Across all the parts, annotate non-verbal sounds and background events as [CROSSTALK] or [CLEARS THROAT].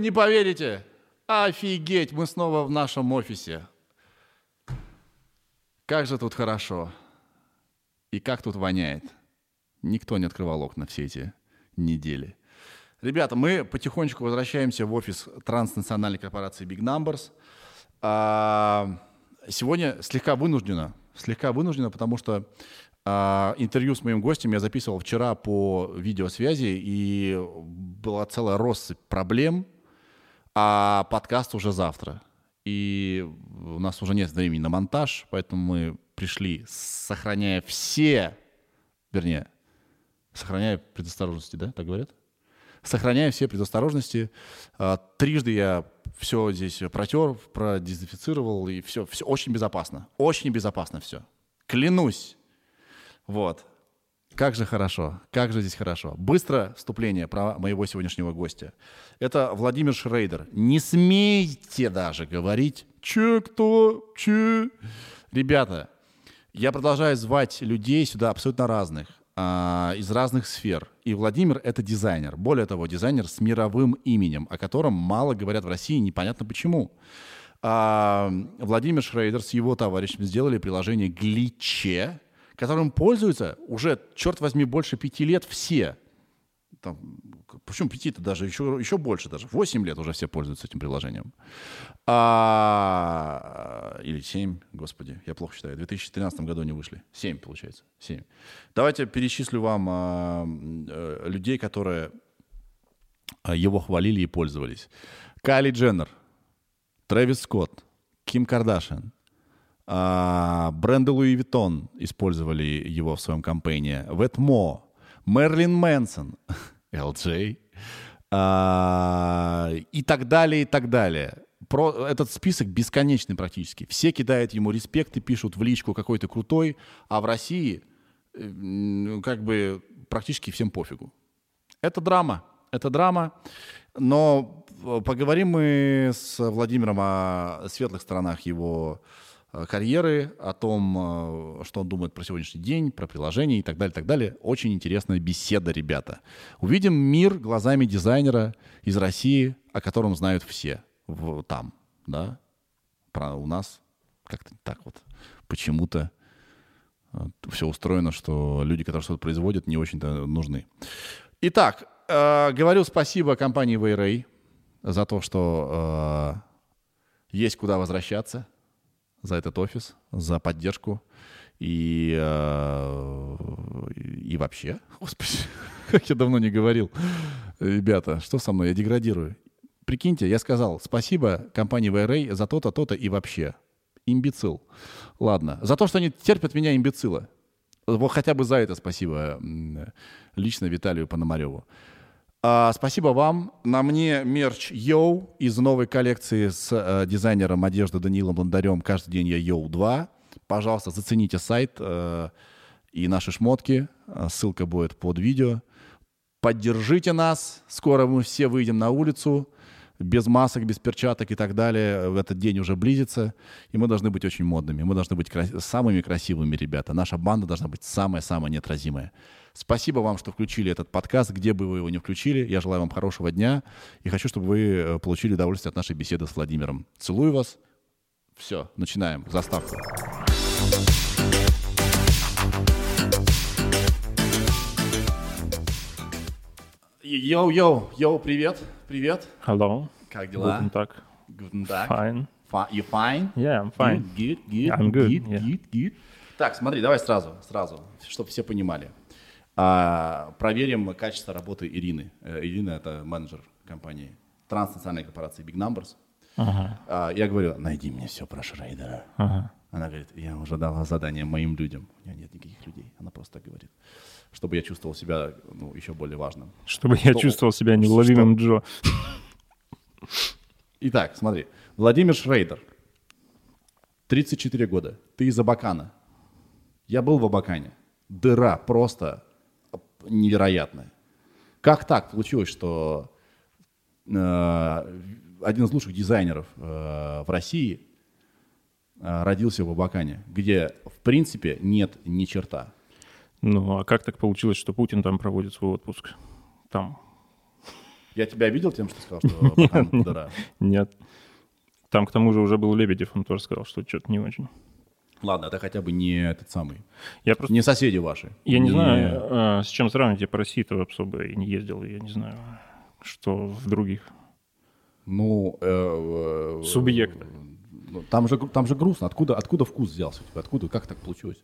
Не поверите! Офигеть, мы снова в нашем офисе. Как же тут хорошо. И как тут воняет. Никто не открывал окна все эти недели. Ребята, мы потихонечку возвращаемся в офис транснациональной корпорации Big Numbers. А, сегодня слегка вынуждена, слегка вынуждена, потому что а, интервью с моим гостем я записывал вчера по видеосвязи, и была целая россыпь проблем, а подкаст уже завтра. И у нас уже нет времени на монтаж, поэтому мы пришли, сохраняя все, вернее, сохраняя предосторожности, да, так говорят? Сохраняя все предосторожности. А, трижды я все здесь протер, продезинфицировал, и все, все очень безопасно. Очень безопасно все. Клянусь. Вот. Как же хорошо, как же здесь хорошо. Быстро вступление про моего сегодняшнего гостя. Это Владимир Шрейдер. Не смейте даже говорить, че, кто, че. Ребята, я продолжаю звать людей сюда абсолютно разных, а, из разных сфер. И Владимир — это дизайнер. Более того, дизайнер с мировым именем, о котором мало говорят в России, непонятно почему. А, Владимир Шрейдер с его товарищем сделали приложение «Гличе», которым пользуются уже, черт возьми, больше пяти лет все. Там, почему пяти-то даже, еще, еще больше даже. Восемь лет уже все пользуются этим приложением. А, или семь, господи, я плохо считаю. В 2013 году они вышли. Семь, получается. Семь. Давайте перечислю вам а, а, людей, которые а, его хвалили и пользовались. Кайли Дженнер, Трэвис Скотт, Ким Кардашьян, а, бренды Louis Vuitton использовали его в своем campaign е. Vetements, Мерлин Мэнсон, [LAUGHS] LJ а, и так далее, и так далее. Про, этот список бесконечный практически. Все кидают ему респект и пишут в личку какой то крутой, а в России э, как бы практически всем пофигу. Это драма, это драма, но поговорим мы с Владимиром о светлых сторонах его Э, карьеры, о том, э, что он думает про сегодняшний день, про приложение и так далее, так далее. Очень интересная беседа, ребята. Увидим мир глазами дизайнера из России, о котором знают все в, там, да. Про у нас как-то так вот почему-то э, все устроено, что люди, которые что-то производят, не очень-то нужны. Итак, э, говорю спасибо компании Wayray за то, что э, есть куда возвращаться – за этот офис, за поддержку и, э, и вообще, [LAUGHS] господи, как я давно не говорил, ребята, что со мной, я деградирую. Прикиньте, я сказал спасибо компании VRA за то-то, то-то и вообще. Имбецил. Ладно. За то, что они терпят меня имбецила. Вот хотя бы за это спасибо лично Виталию Пономареву. А, спасибо вам. На мне мерч Йоу из новой коллекции с э, дизайнером одежды Данилом Ландарем. Каждый день я Йоу 2. Пожалуйста, зацените сайт э, и наши шмотки. Э, ссылка будет под видео. Поддержите нас. Скоро мы все выйдем на улицу. Без масок, без перчаток и так далее. В этот день уже близится. И мы должны быть очень модными. Мы должны быть крас- самыми красивыми, ребята. Наша банда должна быть самая-самая неотразимая. Спасибо вам, что включили этот подкаст, где бы вы его не включили. Я желаю вам хорошего дня и хочу, чтобы вы э, получили удовольствие от нашей беседы с Владимиром. Целую вас. Все, начинаем. Заставка. Йоу-йоу, йоу, привет, привет. Hello. Как дела? Guten Tag. Guten Tag. Fine. Fi- You fine? Yeah, I'm fine. Good, good, good. I'm good, Good, yeah. good, good. Так, смотри, давай сразу, сразу, чтобы все понимали. А, проверим качество работы Ирины. Э, Ирина — это менеджер компании транснациональной корпорации Big Numbers. Ага. А, я говорю, найди мне все про Шрейдера. Ага. Она говорит, я уже дала задание моим людям. У нее нет никаких людей. Она просто говорит. Чтобы я чувствовал себя ну, еще более важным. Чтобы я Что- чувствовал себя неуловимым Джо. Итак, смотри. Владимир Шрейдер. 34 года. Ты из Абакана. Я был в Абакане. Дыра просто невероятная. Как так получилось, что э, один из лучших дизайнеров э, в России э, родился в Абакане, где, в принципе, нет ни черта. Ну, а как так получилось, что Путин там проводит свой отпуск? Там. Я тебя обидел тем, что сказал, что [LAUGHS] Бахан дыра? Нет. Там, к тому же, уже был Лебедев, он тоже сказал, что что-то не очень. Ладно, это хотя бы не этот самый. Я просто... Не соседи ваши. Я не знаю, а, с чем сравнивать. Я по России-то особо и не ездил. Я не знаю, что в других. Ну... э, э, Субъекты. ну, Там же, там же грустно. Откуда, откуда вкус взялся? у тебя? Откуда, как так получилось?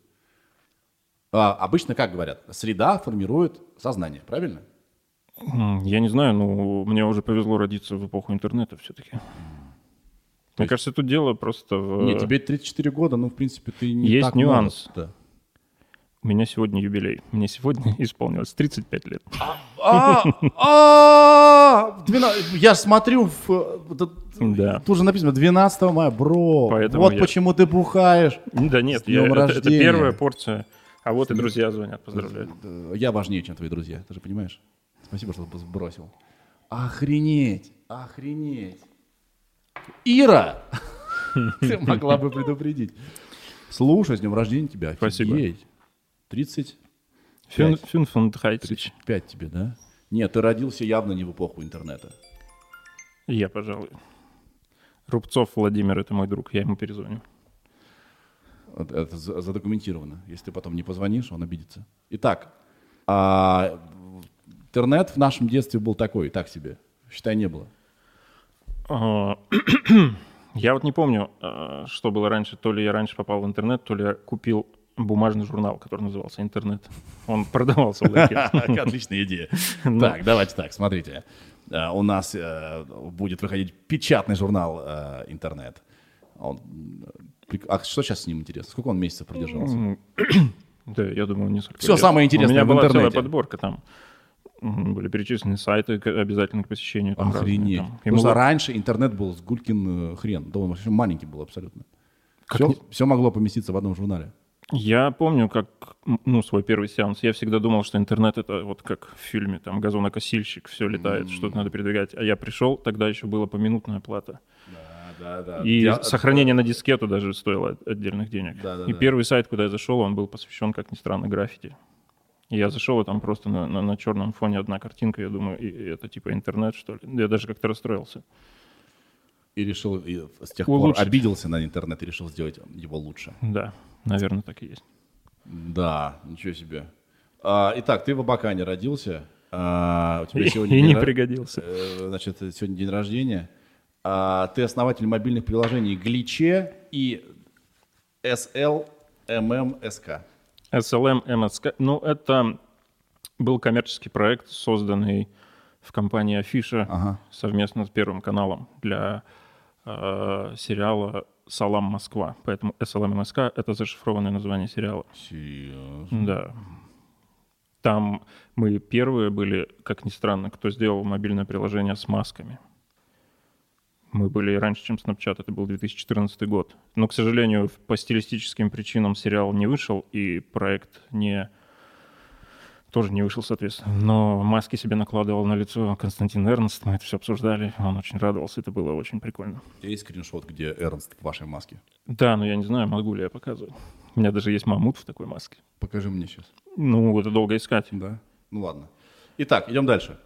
А, обычно, как говорят, среда формирует сознание, правильно? Я не знаю, но мне уже повезло родиться в эпоху интернета все-таки. Мне есть- кажется, тут дело просто в... Нет, тебе 34 года, ну, в принципе, ты не Есть так нюанс. молод, да. У меня сегодня юбилей. Мне сегодня [LAUGHS] исполнилось 35 лет. А, а, 12 Я смотрю, э, тут же написано 12 мая, бро. Вот почему ты бухаешь. Да нет, это, первая порция. А вот и друзья звонят, поздравляю. Э, Я важнее, чем твои друзья, ты же понимаешь? Спасибо, что сбросил. Охренеть, охренеть. Ира! Ты могла бы предупредить. Слушай, с днем рождения тебя. Спасибо. офигеть. 30 Фюн, Пять. фюн фон Драйцич. 5 тебе, да? Нет, ты родился явно не в эпоху интернета. Я, пожалуй. Рубцов Владимир, это мой друг, я ему перезвоню. Это за- задокументировано. Если ты потом не позвонишь, он обидится. Итак, а, интернет в нашем детстве был такой, так себе. Считай, не было. А, [CLEARS THROAT] Я вот не помню, а, что было раньше. То ли я раньше попал в интернет, то ли я купил бумажный журнал, который назывался «Интернет». Он продавался в. [LAUGHS] Отличная идея. [LAUGHS] Так, давайте так, смотрите. А, У нас э, будет выходить печатный журнал э, «Интернет». А что сейчас с ним интересно? Сколько он месяцев продержался? [CLEARS THROAT] Да, я думаю, несколько Всё лет. самое интересное У меня была целая подборка там. Были перечислены сайты обязательно к посещению. там разные, Охренеть. там. Потому что Ему- раньше интернет был с гулькин э, хрен. Да он вообще маленький был абсолютно. Как Все, все могло поместиться в одном журнале. Я помню, как, ну, свой первый сеанс. Я всегда думал, что интернет это вот как в фильме, там газонокосильщик, все летает, что-то надо передвигать. А я пришел, тогда еще была поминутная плата. Да, да, И сохранение на дискету даже стоило от- отдельных денег. Да, да, и да. первый сайт, куда я зашел, он был посвящен, как ни странно, граффити. И я зашел, и там просто на, на, на черном фоне одна картинка, я думаю, и, и это типа интернет, что ли? Я даже как-то расстроился. И решил, и с тех Улучшить. пор обиделся на интернет и решил сделать его лучше. Да, наверное, так и есть. Да, ничего себе. А, итак, ты в Абакане родился. А, у тебя И, сегодня и день не ра- пригодился. э, Значит, сегодня день рождения. А, ты основатель мобильных приложений Гличе и SLMMSK. SLM MSK. Ну, это был коммерческий проект, созданный в компании Афиша Ага. совместно с Первым каналом для э, сериала «Салам Москва». Поэтому SLM MSK — это зашифрованное название сериала. Серьезно? Да. Там мы первые были, как ни странно, кто сделал мобильное приложение с масками. Мы были раньше, чем Snapchat, это был 2014 год. Но, к сожалению, по стилистическим причинам сериал не вышел, и проект не тоже не вышел, соответственно. Но маски себе накладывал на лицо Константин Эрнст, мы это все обсуждали, он очень радовался, это было очень прикольно. У тебя есть скриншот, где Эрнст в вашей маске? Да, но я не знаю, могу ли я показывать. У меня даже есть мамут в такой маске. Покажи мне сейчас. Ну, это долго искать. Да? Ну ладно. Итак, идем дальше.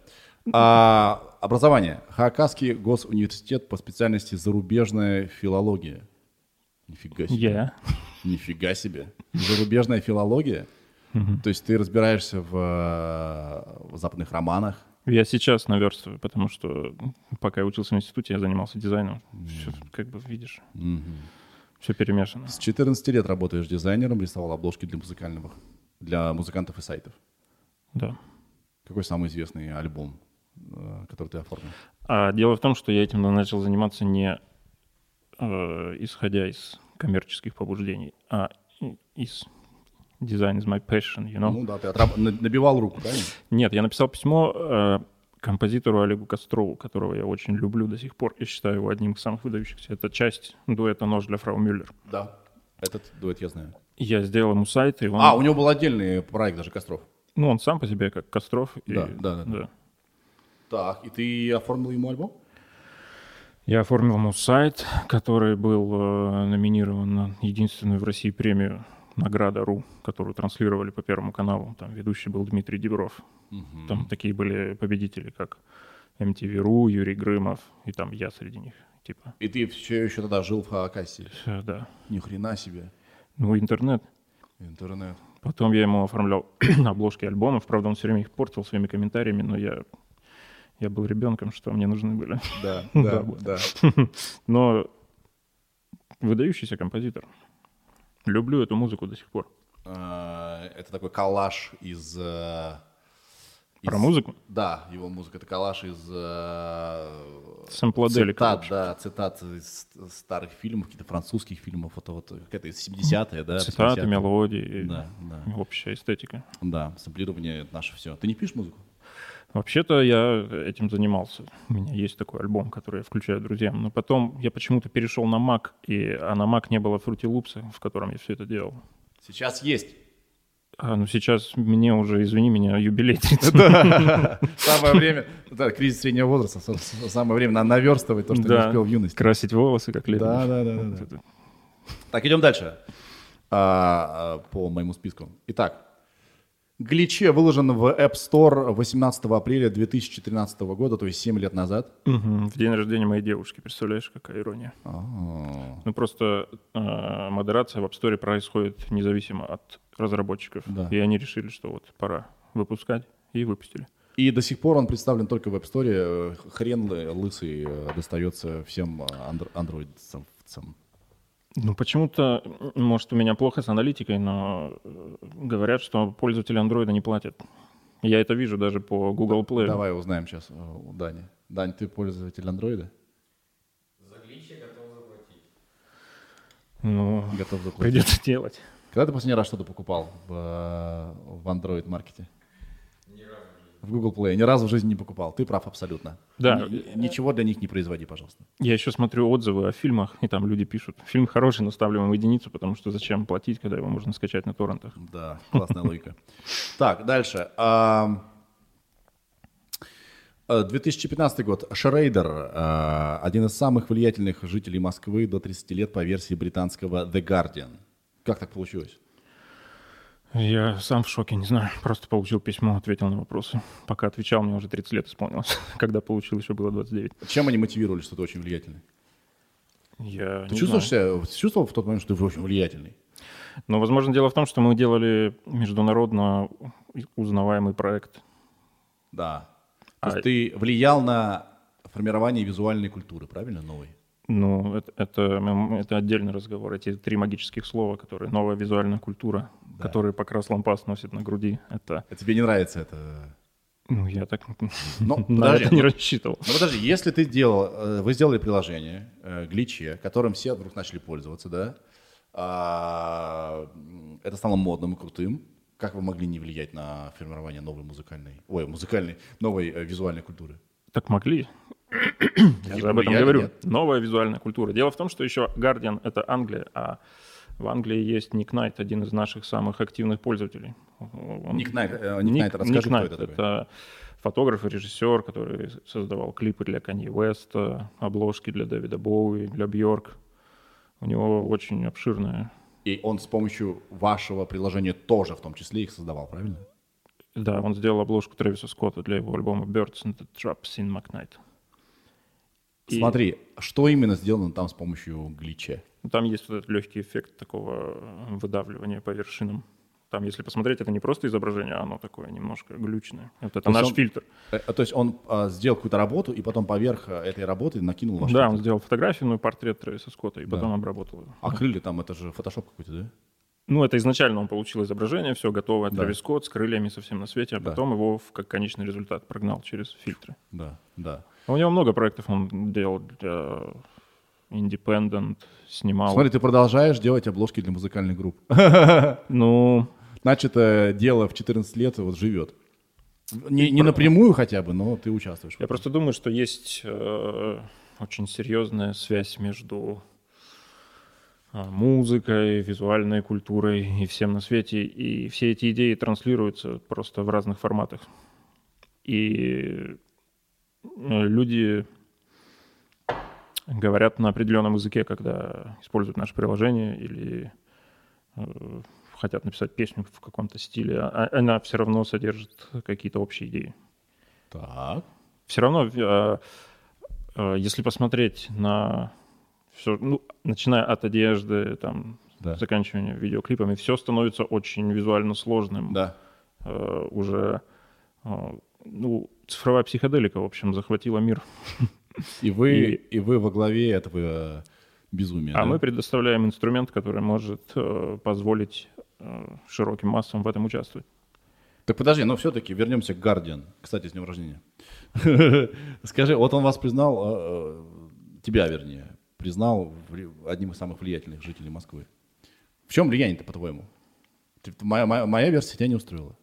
А, образование. Хакасский госуниверситет по специальности зарубежная филология. Нифига себе. Я. Нифига себе. Зарубежная филология? То есть ты разбираешься в, э, в западных романах? Я сейчас наверстываю, потому что пока я учился в институте, я занимался дизайном. Все, как бы видишь, все перемешано. С 14 лет работаешь дизайнером, рисовал обложки для музыкальных, для музыкантов и сайтов. Да. Какой самый известный альбом, который ты оформил? А дело в том, что я этим начал заниматься не э, исходя из коммерческих побуждений, а из design is my passion, you know? Ну да, ты отраб- на- набивал руку, правильно? Нет, я написал письмо э, композитору Олегу Кострову, которого я очень люблю до сих пор и считаю его одним из самых выдающихся. Это часть дуэта «Нож для фрау Мюллер». Да. Этот дуэт я знаю. Я сделал ему сайт, и он... А, у него был отдельный проект даже Костров. Ну, он сам по себе как Костров. и- Да, да, да. Так, и ты оформил ему альбом? Я оформил ему сайт, который был э, номинирован на единственную в России премию «Награда.ру», которую транслировали по Первому каналу. Там ведущий был Дмитрий Дебров. Там такие были победители, как MTV.ru, Юрий Грымов, и там я среди них, типа. И ты все еще тогда жил в Хакасии? Да. Ни хрена себе. Ну, интернет. Интернет. Потом я ему оформлял [CLEARS THROAT] обложки альбомов. Правда, он все время их портил своими комментариями, но я, я был ребенком, что мне нужны были. Да, [LAUGHS] Да, да, да. [LAUGHS] Но выдающийся композитор. Люблю эту музыку до сих пор. А, Это такой коллаж из... э, Про из- музыку? Да, его музыка. Это коллаж из... э, Сэмплоделика, в Цитат, да, цитат из старых фильмов, каких-то французских фильмов. Это вот какая-то из 70-е, да? Цитаты, 80-е. мелодии, Да, да. общая эстетика. Да, сэмплирование — это наше все. Ты не пишешь музыку? Вообще-то я этим занимался. У меня есть такой альбом, который я включаю друзьям. Но потом я почему-то перешел на Mac, и, а на Mac не было Fruity Loops, в котором я все это делал. Сейчас есть. А, ну сейчас мне уже, извини меня, юбилей 30. [LAUGHS] Самое время, да, кризис среднего возраста, самое время на- наверстывать то, что не успел в юности. Красить волосы, как лето. Да, да, да, да, да. Так, идем дальше А, а, по моему списку. Итак, Гличе выложен в App Store 18 апреля 2013 года, то есть 7 лет назад. В день рождения моей девушки, представляешь, какая ирония. А, Ну просто э, модерация в App Store происходит независимо от разработчиков. Да. И они решили, что вот пора выпускать, и выпустили. И до сих пор он представлен только в App Store. Э, Хрен лы- лысый э, достается всем э, андро- андроидцам. Ну, почему-то, может, у меня плохо с аналитикой, но э, говорят, что пользователи андроида не платят. Я это вижу даже по Google Play. Давай узнаем сейчас э, у Дани. Дань, ты пользователь андроида? Ну, Готов заплатить? придется делать. Когда ты последний раз что-то покупал в, э, в Android маркете? Ни разу в Google Play. Ни разу в жизни не покупал. Ты прав абсолютно. Да. Ни- ничего для них не производи, пожалуйста. Я еще смотрю отзывы о фильмах, и там люди пишут, фильм хороший, но ставлю ему единицу, потому что зачем платить, когда его можно скачать на торрентах. Да, классная логика. Так, дальше. Ам, э, 2015 год. Шрейдер, э, один из самых влиятельных жителей Москвы до 30 лет по версии британского The Guardian. Как так получилось? Я сам в шоке, не знаю. Просто получил письмо, ответил на вопросы. Пока отвечал, мне уже 30 лет исполнилось. [LAUGHS] Когда получил, еще было 29. Чем они мотивировали, что ты очень влиятельный? Я Ты не чувствуешь знаю. себя, чувствовал в тот момент, что ты очень влиятельный? Но, возможно, дело в том, что мы делали международно узнаваемый проект. Да. То А- есть ты влиял на формирование визуальной культуры, правильно, новой? Ну, это, это, это отдельный разговор. Эти три магических слова, которые новая визуальная культура, которые Покрас Лампас носит на груди, это... А тебе не нравится это? Ну, я так Ну, [LAUGHS] на подожди, это не рассчитывал. Ну подожди, если ты делал, э, вы сделали приложение, э, гличе, которым все вдруг начали пользоваться, да? А, это стало модным и крутым. Как вы могли не влиять на формирование новой музыкальной, ой, музыкальной, новой э, визуальной культуры? Так могли. [CLEARS THROAT] Я же об этом говорю. нет? Новая визуальная культура. Дело в том, что еще Guardian — это Англия, а в Англии есть Ник Найт, один из наших самых активных пользователей. Он- Ник Найт, э, Ник Найт, расскажи, Ник кто Найт это такой. это фотограф и режиссер, который создавал клипы для Канье Уэста, обложки для Дэвида Боуи, для Бьорк. У него очень обширная... И он с помощью вашего приложения тоже в том числе их создавал, правильно? Да, он сделал обложку Трэвиса Скотта для его альбома Birds and the Traps in McKnight. И- Смотри, что именно сделано там с помощью глича? Там есть вот этот легкий эффект такого э, выдавливания по вершинам. Там, если посмотреть, это не просто изображение, а оно такое немножко глючное. Вот это То наш он- фильтр. Э, То есть он а, сделал какую-то работу и потом поверх э, этой работы накинул ваш Да, фильтр? он сделал фотографию, ну и портрет Трэвиса Скотта, и потом обработал его. А крылья там, это же фотошоп какой-то, да? Ну, это изначально он получил изображение, все готовое, Да. Трэвис Скотт с крыльями совсем на свете, а Да. потом его в, как конечный результат прогнал через фильтры. Да, да. У него много проектов он делал для Independent, снимал. Смотри, ты продолжаешь делать обложки для музыкальных групп. [LAUGHS] Ну, Значит, э, дело в 14 лет вот живет. Не, не напрямую хотя бы, но ты участвуешь. Я просто думаю, что есть э, очень серьезная связь между а, музыкой, визуальной культурой и всем на свете. И все эти идеи транслируются просто в разных форматах. И э, люди говорят на определенном языке, когда используют наше приложение или э, хотят написать песню в каком-то стиле, а- она все равно содержит какие-то общие идеи. Так. все равно, э, э, если посмотреть на все, ну, начиная от одежды, там, Да. заканчивая видеоклипами, все становится очень визуально сложным. Да. Э, уже, э, ну, цифровая психоделика, в общем, захватила мир. И вы, И- и, вы во главе этого э, безумия. А да? мы предоставляем инструмент, который может э, позволить э, широким массам в этом участвовать. Так подожди, но все-таки вернемся к Guardian. Кстати, с днем рождения. [LAUGHS] Скажи, вот он вас признал, э, э, тебя вернее, признал одним из самых влиятельных жителей Москвы. В чем влияние-то, по-твоему? Моя, моя, моя версия тебя не устроила.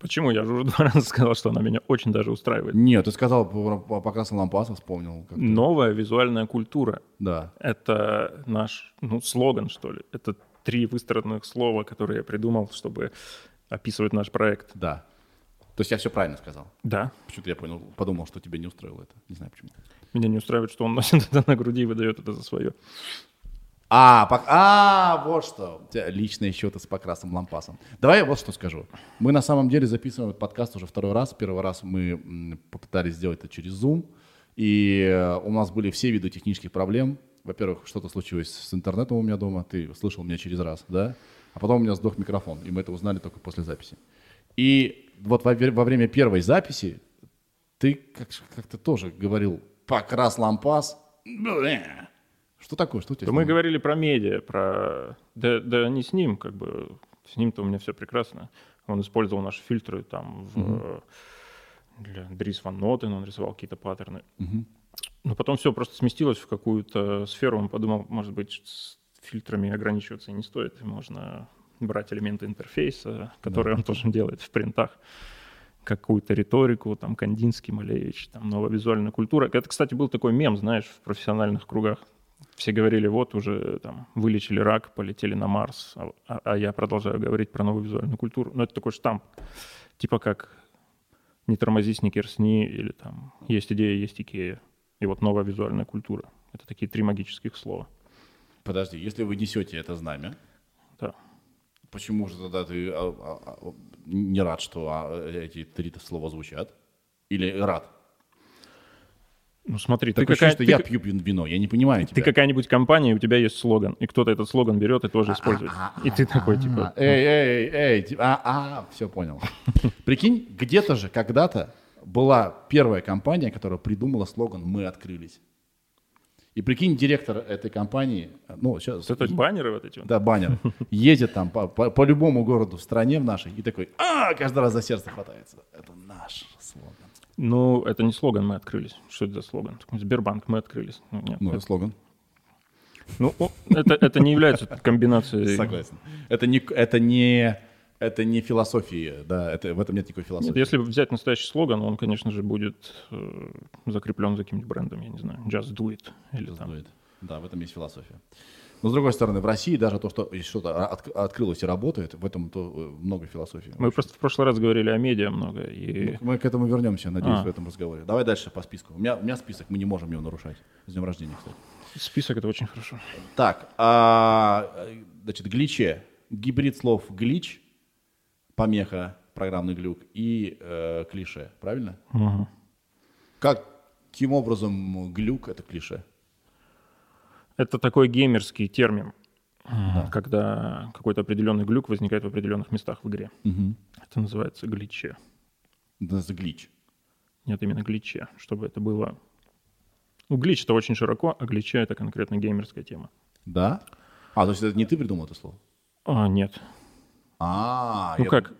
Почему? Я же уже [LAUGHS] два раза сказал, что она меня очень даже устраивает. Нет, ты сказал по, по, по красным лампасам, вспомнил. Новая визуальная культура Да. — это наш, ну, слоган, что ли. Это три выстроенных слова, которые я придумал, чтобы описывать наш проект. Да. То есть я все правильно сказал. Да, Почему-то я понял, подумал, что тебя не устроило это. Не знаю почему. меня не устраивает, что он носит [LAUGHS] это на груди и выдает это за свое. А, пок- а, вот что. Личные счеты с покрасным лампасом. Давай я вот что скажу. Мы на самом деле записываем этот подкаст уже второй раз. Первый раз мы попытались сделать это через Zoom. И э, у нас были все виды технических проблем. Во-первых, что-то случилось с интернетом у меня дома. Ты слышал меня через раз, да? А потом у меня сдох микрофон. И мы это узнали только после записи. И вот во, во время первой записи ты как, как-то тоже говорил покрас лампас. Что такое? Что у тебя? С мы говорили про медиа, про... Да, да не с ним, как бы, с ним-то у меня все прекрасно. Он использовал наши фильтры там в... Для Дрис Ван Нотен он рисовал какие-то паттерны. Но потом все просто сместилось в какую-то сферу. Он подумал, может быть, с фильтрами ограничиваться и не стоит. Можно брать элементы интерфейса, которые он тоже делает в принтах. Какую-то риторику, там, Кандинский, Малевич, там, новая визуальная культура. Это, кстати, был такой мем, знаешь, в профессиональных кругах. Все говорили, вот уже там вылечили рак, полетели на Марс, а, а- а я продолжаю говорить про новую визуальную культуру. Но это такой штамп. Типа как не тормози, сникерсни, или там есть идея, есть Икея. И вот новая визуальная культура. Это такие три магических слова. Подожди, если вы несете это знамя, Да. почему же тогда ты а, а, не рад, что эти три слова звучат? Или рад? Ну смотри, Так ты, какая, что ты, я пью вино, я не понимаю ты тебя. какая-нибудь компания, и у тебя есть слоган, и кто-то этот слоган берет и тоже использует. И ты такой, типа, А, Эй, эй, эй, ти- а, а, все понял. [LAUGHS] Прикинь, где-то же когда-то была первая компания, которая придумала слоган «Мы открылись». И прикинь, директор этой компании, ну, сейчас... это баннеры вот эти. Да, баннер. Едет там по, по- по любому городу в стране в нашей и такой, а, каждый раз за сердце хватается. Это наш слоган. Ну, это не слоган «Мы открылись». Что это за слоган? Сбербанк «Мы открылись». Ну, нет. Ну, это, слоган. ну, это, это не является комбинацией... Согласен. Это не, это не, это не философия, да, это, в этом нет никакой Нет, философии. если взять настоящий слоган, он, конечно же, будет э, закреплен за каким-нибудь брендом, я не знаю, Just Do It. Или там. Дует. Да, в этом есть философия. Но с другой стороны, в России даже то, что что-то от- открылось и работает, в этом то э, много философии. Мы просто в прошлый раз говорили о медиа много, и Мы к этому вернемся, надеюсь, А. в этом разговоре. Давай дальше по списку. У меня, у меня список, мы не можем его нарушать. С днем рождения, кстати. список это очень хорошо. Так, а, значит, гличе. Гибрид слов глич, помеха, программный глюк и э, клише, правильно? Мгм. Каким образом глюк это клише? Это такой геймерский термин, когда какой-то определенный глюк возникает в определенных местах в игре. Это называется гличе. Это глич. Нет, именно гличе, чтобы это было... Ну, глич это очень широко, а гличе это конкретно геймерская тема. Да? А, то есть это не ты придумал это слово? А, нет. А, Ну я- как,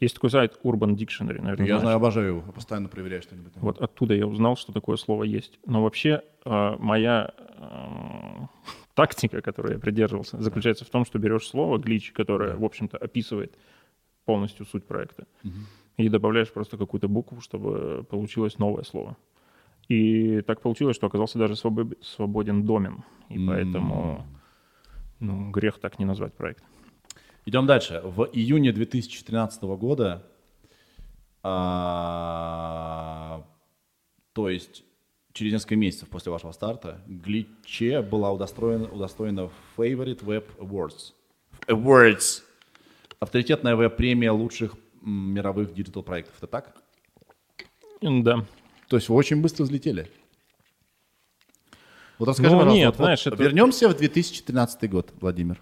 есть такой сайт Urban Dictionary, наверное, Я знаю, обожаю его, постоянно проверяю что-нибудь. Вот оттуда я узнал, что такое слово есть. Но вообще э, моя э, тактика, которой я придерживался, заключается в том, что берешь слово глич, которое, в общем-то, описывает полностью суть проекта, и добавляешь просто какую-то букву, чтобы получилось новое слово. И так получилось, что оказался даже свобо- свободен домен. И поэтому ну, грех так не назвать проект. Идем дальше. В июне 2013 года, а, то есть через несколько месяцев после вашего старта, Гличе была удостоена, удостоена Favorite Web Awards. Awards. Авторитетная веб-премия лучших мировых диджитал-проектов. Это так? Да. То есть вы очень быстро взлетели. Вот расскажи, Ну, пожалуйста, нет, вот- вот знаешь, это- вернемся в 2013 год, Владимир.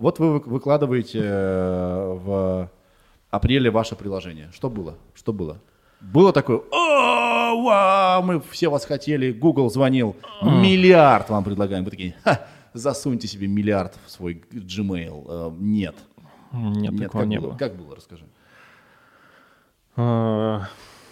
Вот вы вы- выкладываете э, в апреле ваше приложение. Что было? Что было? Было такое, «О, вау, мы все вас хотели, Google звонил, миллиард вам предлагаем. Вы такие, «Ха, засуньте себе миллиард в свой Gmail. Э, Нет. Нет, Нет, такого как не было? было. Как было, расскажи. А,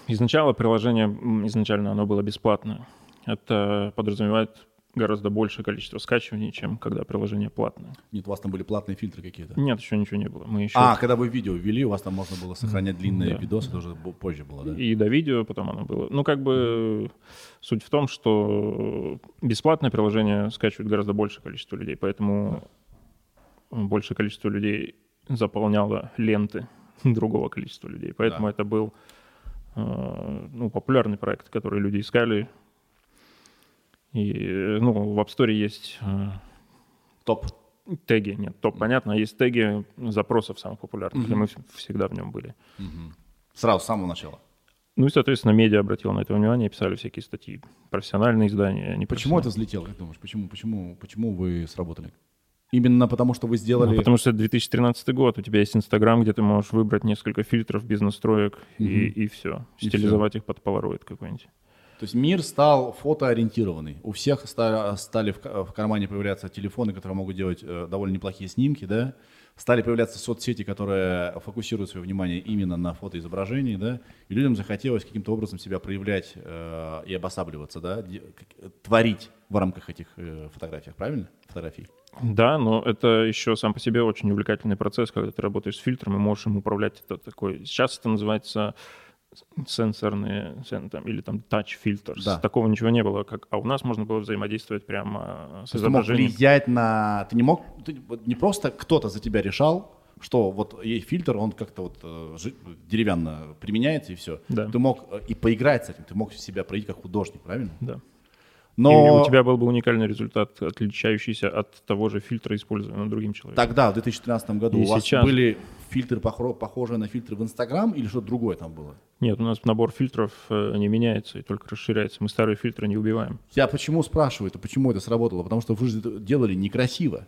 Изначально приложение, изначально оно было бесплатное. Это подразумевает гораздо большее количество скачиваний, чем когда приложение платное. Нет, у вас там были платные фильтры какие-то. Нет, еще ничего не было. Мы еще А, когда вы видео ввели, у вас там можно было сохранять длинные Да. видосы, бо- позже было, да? и до видео потом оно было. Ну, как бы суть в том, что бесплатное приложение скачивает гораздо большее количество людей, поэтому большее количество людей заполняло ленты [LAUGHS] другого количества людей. Поэтому Да. это был э, ну, популярный проект, который люди искали. И, ну, в App Store есть э, Топ. теги, нет, топ, понятно, а есть теги запросов самых популярных, и мы всегда в нем были. Сразу, с самого начала. Ну и, соответственно, медиа обратил на это внимание, писали всякие статьи. Профессиональные издания. не Почему это взлетело, как думаешь? Почему, почему, почему вы сработали? Именно потому, что вы сделали... Ну, потому что это 2013 год, у тебя есть Инстаграм, где ты можешь выбрать несколько фильтров без настроек и, и все. И Стилизовать их под полароид какой-нибудь. То есть мир стал фотоориентированный. У всех ста- стали в, ка- в кармане появляться телефоны, которые могут делать э, довольно неплохие снимки, да? Стали появляться соцсети, которые фокусируют свое внимание именно на фотоизображении, да? И людям захотелось каким-то образом себя проявлять э, и обосабливаться, да? Творить в рамках этих э, фотографий, правильно? Фотографий. Да, но это еще сам по себе очень увлекательный процесс, когда ты работаешь с фильтром и можешь им управлять. Это такой... Сейчас это называется сенсорные сен- там, или там touch filters. Да. Такого ничего не было, как, а у нас можно было взаимодействовать прямо с То есть ты мог изображением. влиять на... Ты не мог... ты не просто кто-то за тебя решал, что вот есть фильтр, он как-то вот э, деревянно применяется и все. Да. Ты мог э, и поиграть с этим, ты мог себя проявить как художник, правильно? Да. Но И у тебя был бы уникальный результат, отличающийся от того же фильтра, используемого другим человеком. тогда, в 2013 году, И у вас сейчас- были фильтры, похожие на фильтры в Инстаграм или что-то другое там было? Нет, у нас набор фильтров э, не меняется и только расширяется. Мы старые фильтры не убиваем. Я почему спрашиваю это, почему это сработало? Потому что вы же делали некрасиво.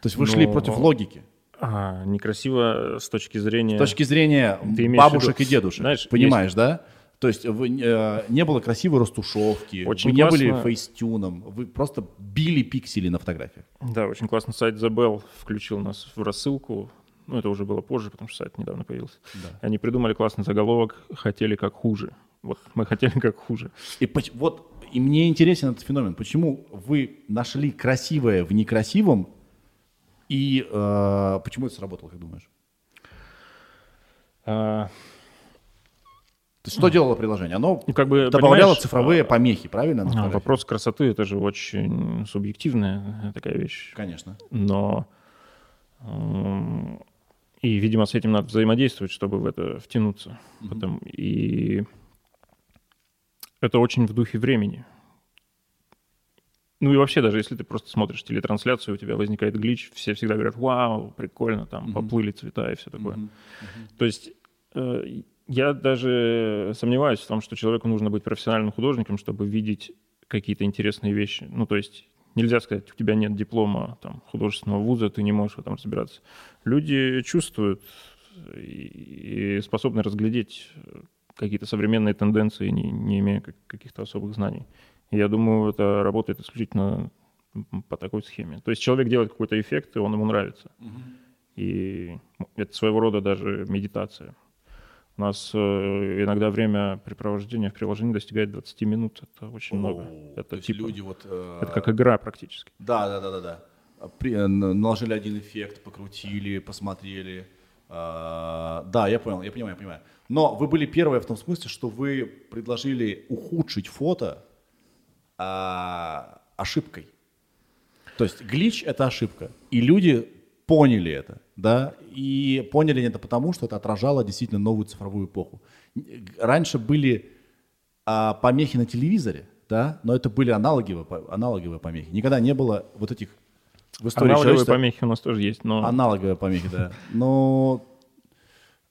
То есть вы шли Но- против логики. А, некрасиво с точки зрения... С точки зрения бабушек виду- и дедушек. знаешь, понимаешь, да? То есть вы, э, не было красивой растушевки, Очень вы не были фейстюном, вы просто били пиксели на фотографиях. Да, очень классно сайт Bell включил нас в рассылку. Ну, это уже было позже, потому что сайт недавно появился. Они придумали классный заголовок «Хотели как хуже». Вот мы хотели как хуже. И вот и мне интересен этот феномен. Почему вы нашли красивое в некрасивом, и э, почему это сработало, как думаешь? А, что делало приложение? Оно ну, как бы, добавляло цифровые помехи, правильно? а? Вопрос красоты — это же очень субъективная такая вещь. Конечно. но м, и, видимо, с этим надо взаимодействовать, чтобы в это втянуться. Потом, и это очень в духе времени. Ну и вообще, даже если ты просто смотришь телетрансляцию, у тебя возникает глич, все всегда говорят, вау, прикольно, там поплыли цвета и все такое. То есть э, я даже сомневаюсь в том, что человеку нужно быть профессиональным художником, чтобы видеть какие-то интересные вещи. Ну, то есть нельзя сказать, у тебя нет диплома там, художественного вуза, ты не можешь в этом разбираться. Люди чувствуют и, способны разглядеть какие-то современные тенденции, не, не имея как- каких-то особых знаний. Я думаю, это работает исключительно по такой схеме. То есть человек делает какой-то эффект, и он ему нравится. И это своего рода даже медитация. У нас э, иногда время препровождения в приложении достигает 20 минут. Это очень много. Это, то типа- люди вот... э, это как игра практически. Да, да, да, да, да. А При- э, наложили один эффект, покрутили, посмотрели. А, да, я понял, я понимаю, я понимаю. Но вы были первые в том смысле, что вы предложили ухудшить фото а, ошибкой. То есть глич — это ошибка. И люди поняли это, да, и поняли это потому, что это отражало действительно новую цифровую эпоху. Раньше были а, помехи на телевизоре, да, но это были аналоговые, аналоговые помехи. Никогда не было вот этих в истории Аналоговые человечества- помехи у нас тоже есть, но Аналоговые помехи, да. Но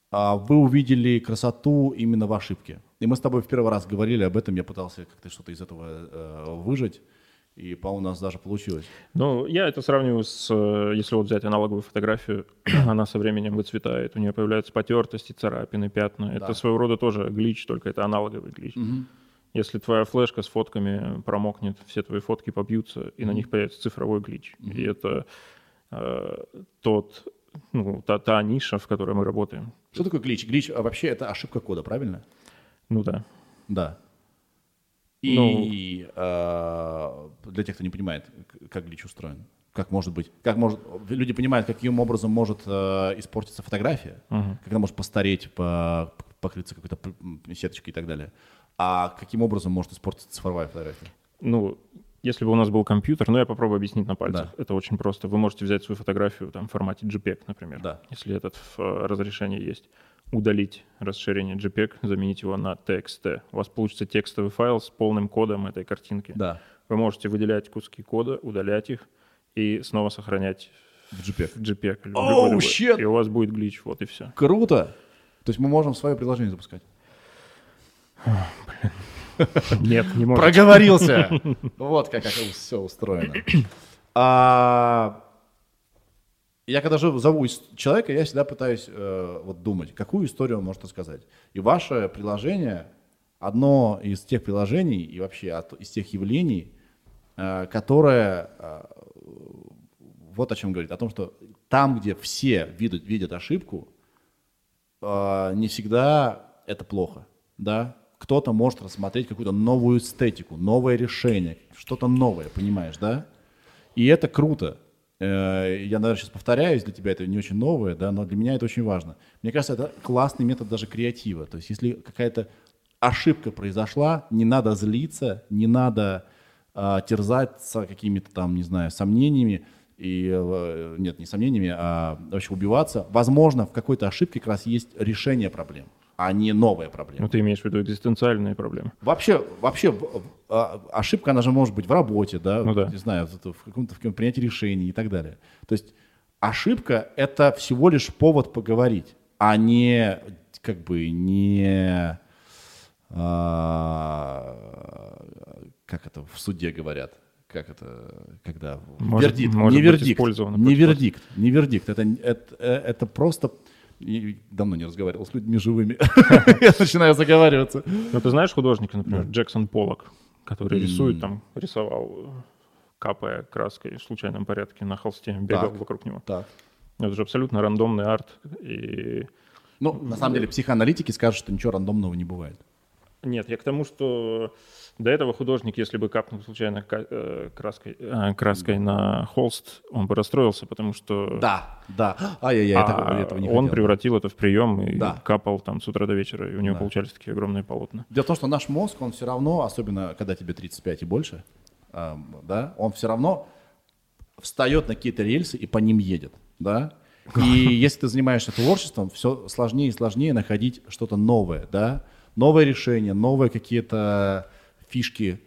а, вы увидели красоту именно в ошибке. И мы с тобой в первый раз говорили об этом, я пытался как-то что-то из этого э, выжать, и, по-моему, у нас даже получилось. Ну, я это сравниваю с, э, если вот взять аналоговую фотографию, [CLEARS THROAT] она со временем выцветает, у нее появляются потертости, царапины, пятна. Это Да. своего рода тоже глич, только это аналоговый глич. Если твоя флешка с фотками промокнет, все твои фотки побьются, и на них появится цифровой глич. И это э, тот, ну, та, та ниша, в которой мы работаем. Что такое глич? Глич а вообще это ошибка кода, правильно? Ну да. Да. И э, для тех, кто не понимает, как глич устроен, как может быть, как может, люди понимают, каким образом может э, испортиться фотография, Мгм. как она может постареть, по- покрыться какой-то сеточкой и так далее. А каким образом может испортиться цифровая фотография? Ну, если бы у нас был компьютер, ну, я попробую объяснить на пальцах. Да. Это очень просто. Вы можете взять свою фотографию там, в формате JPEG, например, Да. если этот в, э, разрешение есть, удалить расширение JPEG, заменить его на TXT. У вас получится текстовый файл с полным кодом этой картинки. Да, Вы можете выделять куски кода, удалять их и снова сохранять в JPEG. в JPEG. Oh, любой shit! И у вас будет глич, вот и все. Круто! То есть мы можем свое приложение запускать. Нет, не может. Проговорился. [LAUGHS] Вот как все устроено. [CLEARS THROAT] Я когда зову человека, я всегда пытаюсь э, вот думать, какую историю он может рассказать. И ваше приложение одно из тех приложений и вообще от- из тех явлений, э, которое э, вот о чем говорит, о том, что там, где все видят, видят ошибку, э, не всегда это плохо, да. Кто-то может рассмотреть какую-то новую эстетику, новое решение, что-то новое, понимаешь, да? И это круто. Э, Я, наверное, сейчас повторяюсь, для тебя это не очень новое, да, но для меня это очень важно. Мне кажется, это классный метод даже креатива. То есть, если какая-то ошибка произошла, не надо злиться, не надо а, терзаться какими-то там, не знаю, сомнениями, и, э, нет, не сомнениями, а вообще убиваться. Возможно, в какой-то ошибке как раз есть решение проблем, а не новая проблема. Ну, ты имеешь в виду экзистенциальные проблемы. Вообще, вообще а, ошибка, она же может быть в работе, да, Ну да. не знаю, в, каком-то, в каком-то принятии решений и так далее. То есть ошибка — это всего лишь повод поговорить, а не, как бы, не, а, как это в суде говорят, как это, когда Может- вердикт, может не вердикт, не вердикт, не вердикт, это, это, это просто и давно не разговаривал с людьми живыми. [LAUGHS] Я начинаю заговариваться. Ну, ты знаешь художника, например, Джексон Поллок, который рисует там, рисовал, э, капая краской в случайном порядке на холсте, бегал вокруг него. Так. Это же абсолютно рандомный арт. И... Ну, на самом деле, психоаналитики скажут, что ничего рандомного не бывает. Нет, я к тому, что до этого художник, если бы капнул случайно э, краской, э, краской на холст, он бы расстроился, потому что Да, да. Ай-яй-яй, а этого, не он хотел. превратил это в прием и Да. капал там с утра до вечера, и у него Да. получались такие огромные полотна. Дело в том, что наш мозг, он все равно, особенно когда тебе 35 и больше, да, он все равно встает на какие-то рельсы и по ним едет, да. И [LAUGHS] если ты занимаешься творчеством, все сложнее и сложнее находить что-то новое, да, новое решение, новые какие-то фишки,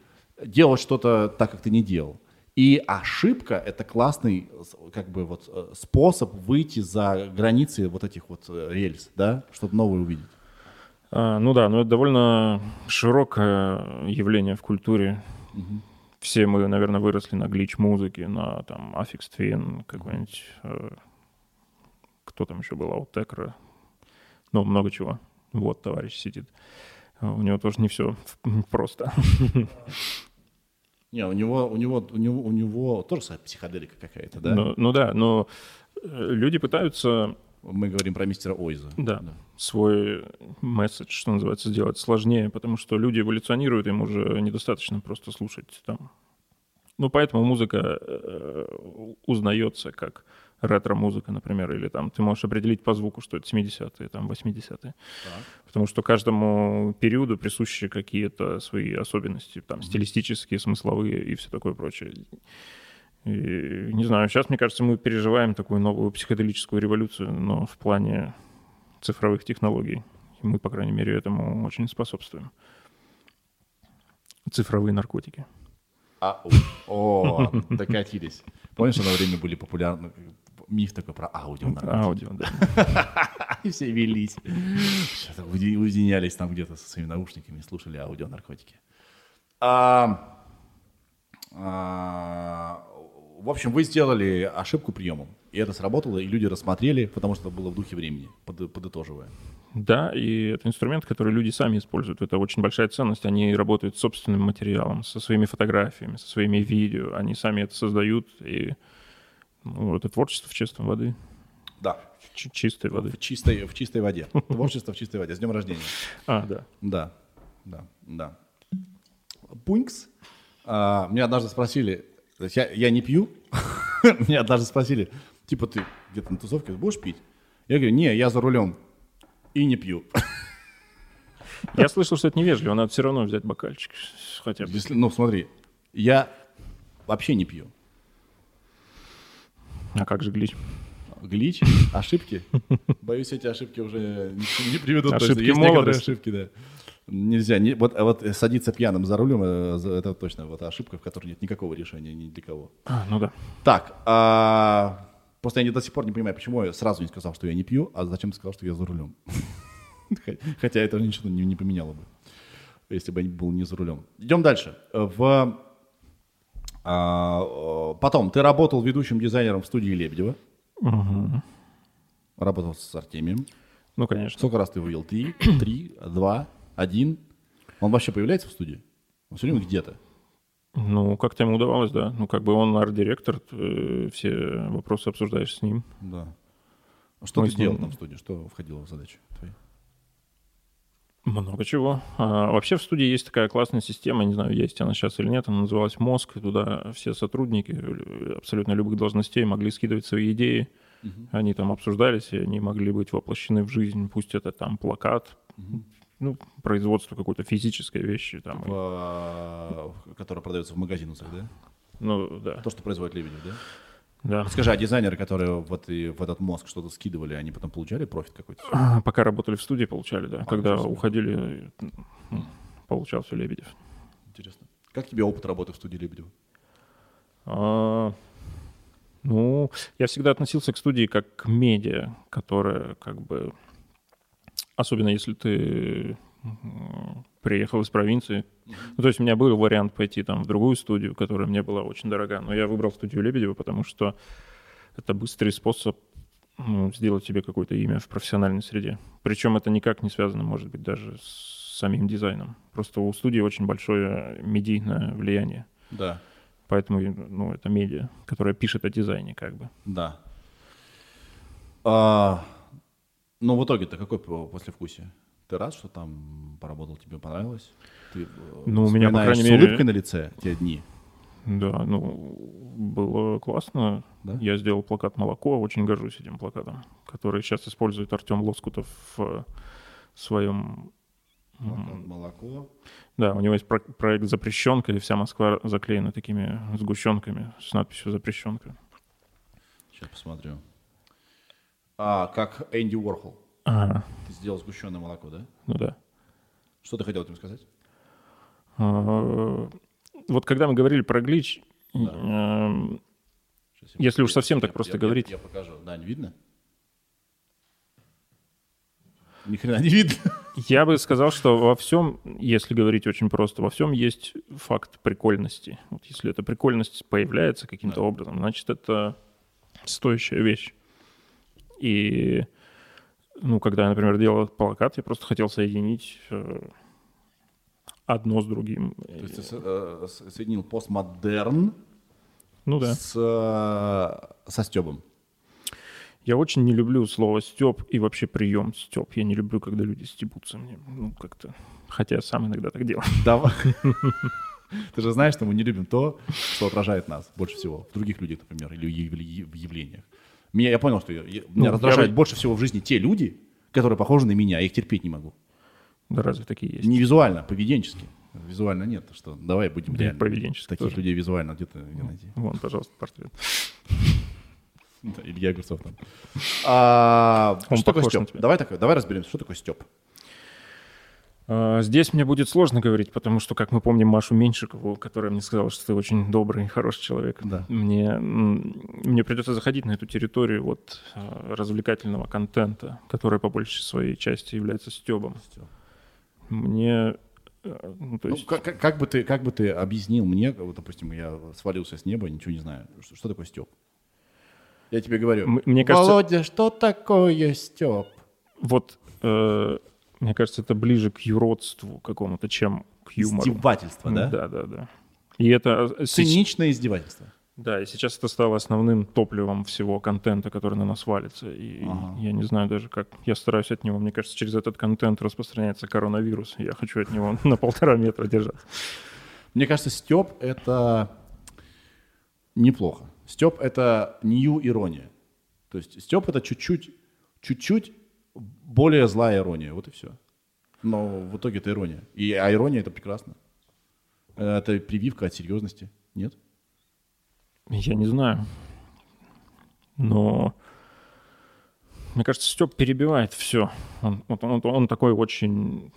делать что-то так, как ты не делал. И ошибка — это классный как бы вот э, способ выйти за границы вот этих вот э, рельс, да, что-то новое увидеть. А, ну да, но это довольно широкое явление в культуре. Все мы, наверное, выросли на глич-музыке, на там Affix Twin, какой-нибудь... э, кто там еще был? Аутекра. Ну, много чего. Вот товарищ сидит. А У него тоже не все [LAUGHS] просто. Не, у него, у него, у него, у него тоже своя психоделика какая-то, да? Ну, ну да, но э, люди пытаются Мы говорим про мистера Ойза. Да. свой месседж, что называется, сделать сложнее, потому что люди эволюционируют, им уже недостаточно просто слушать там. Ну, поэтому музыка э, узнается как ретро-музыка, например, или там ты можешь определить по звуку, что это 70-е, там 80-е. Потому что каждому периоду присущи какие-то свои особенности, там, стилистические, смысловые и все такое прочее. И, не знаю, сейчас, мне кажется, мы переживаем такую новую психоделическую революцию, но в плане цифровых технологий. И мы, по крайней мере, этому очень способствуем. Цифровые наркотики. А, о, докатились. Помнишь, одно время были популярны миф такой про аудио. Аудио, да. [LAUGHS] И все велись. Уединялись там где-то со своими наушниками, слушали аудионаркотики. А, а, в общем, вы сделали ошибку приемом. И это сработало, и люди рассмотрели, потому что это было в духе времени, под- подытоживая. Да, и это инструмент, который люди сами используют. Это очень большая ценность. Они работают с собственным материалом, со своими фотографиями, со своими видео. Они сами это создают. И ну, это творчество в чистом воды. Да. Ч- чистой воды. В чистой, в чистой воде. Творчество в чистой воде. С днем рождения. А, да. Да, да, да. Пункс. А, меня однажды спросили, то есть я, я не пью, [LAUGHS] меня однажды спросили, типа ты где-то на тусовке будешь пить? Я говорю, не, я за рулем и не пью. [LAUGHS] Я слышал, что это невежливо. Надо все равно взять бокальчик. Хотя бы. Если- ну, смотри, я вообще не пью. А как же глич? Глич, ошибки. [LAUGHS] Боюсь, эти ошибки уже не приведут. Ошибки. Есть некоторые ошибки, да. Нельзя. Не, вот, а вот садиться пьяным за рулем, э, это точно вот ошибка, в которой нет никакого решения ни для кого. А, ну да. Так, а, просто я не- до сих пор не понимаю, почему я сразу не сказал, что я не пью, а зачем сказал, что я за рулем. [LAUGHS] Хотя это ничего не, не поменяло бы, если бы я был не за рулем. Идем дальше. В, а, о, потом, ты работал ведущим дизайнером в студии Лебедева. Работал с Артемием. Ну, конечно. Сколько раз ты вывел? Три, [CLEARS THROAT] три, два, один. Он вообще появляется в студии? Он все время где-то. Ну, как-то ему удавалось, да. Ну, как бы он арт-директор, э, все вопросы обсуждаешь с ним. Да. А Что Мы ты с ним- делал там в студии? Что входило в задачу твои? Много чего. А, вообще в студии есть такая классная система, не знаю, есть она сейчас или нет, она называлась «Мозг». и Туда все сотрудники абсолютно любых должностей могли скидывать свои идеи. Они там обсуждались, и они могли быть воплощены в жизнь. Пусть это там плакат, ну, производство какой-то физической вещи. Там, и- в, который продается в магазинах, да? ну, да. То, что производит Лебедев, да? Да. Скажи, а дизайнеры, которые в, этой- в этот мозг что-то скидывали, они потом получали профит какой-то? А, Пока работали в студии, получали, да. Когда ничего себе. уходили, получал все Лебедев. Интересно. Как тебе опыт работы в студии Лебедева? А, ну, я всегда относился к студии как к медиа, которая как бы... Особенно если ты приехал из провинции. Ну, то есть у меня был вариант пойти там в другую студию, которая мне была очень дорога. Но я выбрал студию Лебедева, потому что это быстрый способ ну, сделать себе какое-то имя в профессиональной среде. Причем это никак не связано, может быть, даже с самим дизайном. Просто у студии очень большое медийное влияние. Да. Поэтому, ну, это медиа, которая пишет о дизайне, как бы. Да. А, ну, в итоге-то какой по- послевкусие? Ты рад, что там поработал, тебе понравилось? Ты, э, Ну, у меня, по крайней с мере- улыбкой на лице те дни? Да, ну, было классно. Да? Я сделал плакат «Молоко», очень горжусь этим плакатом, который сейчас использует Артем Лоскутов в своем... м, Молоко. Да, у него есть про- проект «Запрещенка», и вся Москва заклеена такими сгущенками с надписью «Запрещенка». Сейчас посмотрю. А, как Энди Уорхол. Ага, Ты сделал сгущенное молоко, да? ну да. Что ты хотел этим сказать? А, Вот когда мы говорили про глич, эм, Если уж совсем так просто говорить. Я, покажу. Да, не видно? Ни хрена не видно. Я бы сказал, что во всем, если говорить очень просто, во всем есть факт прикольности. Вот если эта прикольность появляется каким-то Да. образом, значит, это стоящая вещь. И, ну, когда я, например, делал этот плакат, я просто хотел соединить э, одно с другим. То есть ты э, соединил постмодерн Ну да. с, э, со стебом. Я очень не люблю слово «стёб» и вообще прием «стёб». Я не люблю, когда люди стебутся мне. Ну, как-то... Хотя я сам иногда так делаю. Давай. [LAUGHS] Ты же знаешь, что мы не любим то, что отражает нас больше всего. В других людях, например, или в явлениях. Меня, я понял, что я- я- меня я раздражают бы- больше всего в жизни те люди, которые похожи на меня, я их терпеть не могу. Да разве такие есть? Не визуально, поведенчески. Визуально нет, что давай будем Да реально. поведенчески Таких тоже. людей визуально где-то где найти. Вон, пожалуйста, портрет. [LAUGHS] Да, Илья Огурцов там. А, Он что такое степ? Давай, такое, давай разберемся, что такое степ. А, Здесь мне будет сложно говорить, потому что, как мы помним Машу Меньшикову, которая мне сказала, что ты очень добрый, хороший человек, Да. мне, мне придется заходить на эту территорию вот а, развлекательного контента, который по большей своей части является стебом. Мне, э, ну, то Ну, есть, как, как- как бы ты, как бы ты объяснил мне, вот, допустим, я свалился с неба, ничего не знаю, что, что такое степ? Я тебе говорю, мне кажется- Володя, что такое степ? вот, э, мне кажется, это ближе к юродству какому-то, чем к юмору. Издевательство, да? Да, да, да. И это э, Циничное издевательство. Да, и сейчас это стало основным топливом всего контента, который на нас валится. И Ага. я не знаю даже, как я стараюсь от него. Мне кажется, через этот контент распространяется коронавирус. Я хочу от него [LAUGHS] на полтора метра держаться. Мне кажется, степ это неплохо. Степ это нью ирония. То есть степ это чуть-чуть, чуть-чуть более злая ирония. Вот и все. Но в итоге это ирония. И, а ирония это прекрасно. Это прививка от серьезности. Нет? Я не знаю. Но мне кажется, Степ перебивает все. Он, вот он, он такой очень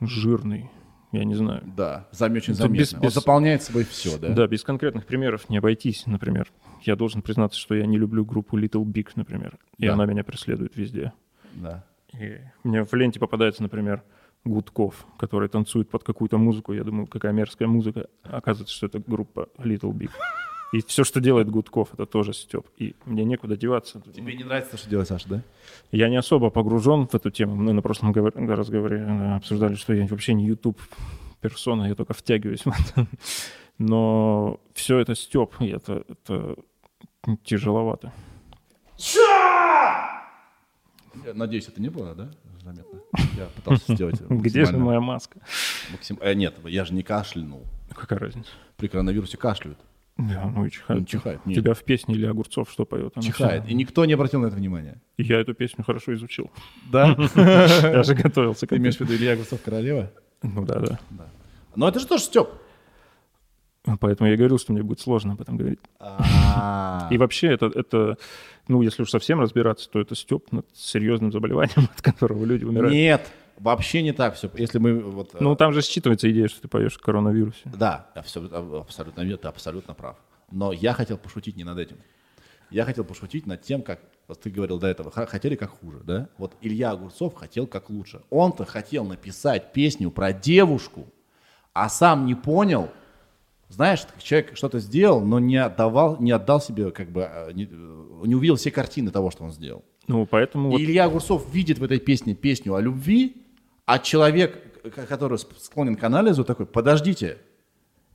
жирный. Я не знаю. Да, зам- очень заметно. без- Он без- заполняет собой все, да? Да, без конкретных примеров не обойтись. Например, я должен признаться, что я не люблю группу Little Big, например. И Да. она меня преследует везде. Да. И мне в ленте попадается, например, Гудков, который танцует под какую-то музыку. Я думаю, какая мерзкая музыка. Оказывается, что это группа Little Big. И все, что делает Гудков, это тоже Степ. И мне некуда деваться. Тебе не нравится, что делает Саша, да? Я не особо погружен в эту тему. Мы на прошлом говор- разговоре э, обсуждали, что я вообще не YouTube персона, я только втягиваюсь в это. Но все это Степ, и это, это тяжеловато. Я надеюсь, это не было, да? Заметно. Я пытался [LAUGHS] сделать Где же моя маска? максим- э, Нет, я же не кашлянул. Какая разница? При коронавирусе кашляют. Да, ну и чихает. Он чихает, нет. тебя в песне или Огурцов что поет? Она Чихает. вся- И никто не обратил на это внимания. Я эту песню хорошо изучил. Да? [LAUGHS] Я же готовился к Ты имеешь в виду Илья Гусев королева? Ну да, да. Но это же тоже Степ. Поэтому я говорил, что мне будет сложно об этом говорить. И вообще это, это, ну, если уж совсем разбираться, то это степ над серьезным заболеванием, [LAUGHS] от которого люди умирают. Нет, вообще не так все. Если мы вот... э, Ну, там же считывается идея, что ты поешь о коронавирусе. Да, все, абсолютно верно, ты абсолютно прав. Но я хотел пошутить не над этим. Я хотел пошутить над тем, как вот ты говорил до этого, хотели как хуже, да? Вот Илья Огурцов хотел как лучше. Он-то хотел написать песню про девушку, а сам не понял. Знаешь, человек что-то сделал, но не отдавал, не отдал себе, как бы, э, не, э, не увидел все картины того, что он сделал. Ну, поэтому вот И Илья Огурцов видит в этой песне песню о любви, а человек, который склонен к анализу, такой, подождите,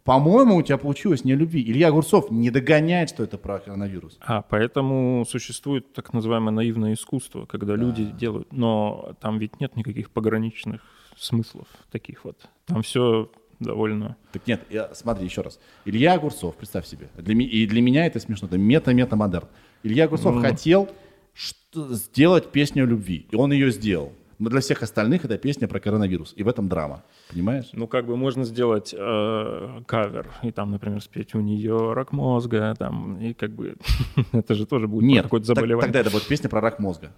по-моему, у тебя получилось не о любви. Илья Огурцов не догоняет, что это про коронавирус. А, поэтому существует так называемое наивное искусство, когда люди делают, но там ведь нет никаких пограничных смыслов таких вот. Там все довольно... Так нет, я, смотри еще раз. Илья Огурцов, представь себе, для, и для меня это смешно, это мета-мета-модерн. Илья Огурцов хотел что- сделать песню о любви, и он ее сделал. Но для всех остальных это песня про коронавирус, и в этом драма, понимаешь? Ну, как бы можно сделать э, кавер, и там, например, спеть у нее рак мозга, там, и как бы [LAUGHS] это же тоже будет Нет, какое-то так- заболевание. тогда это будет песня про рак мозга.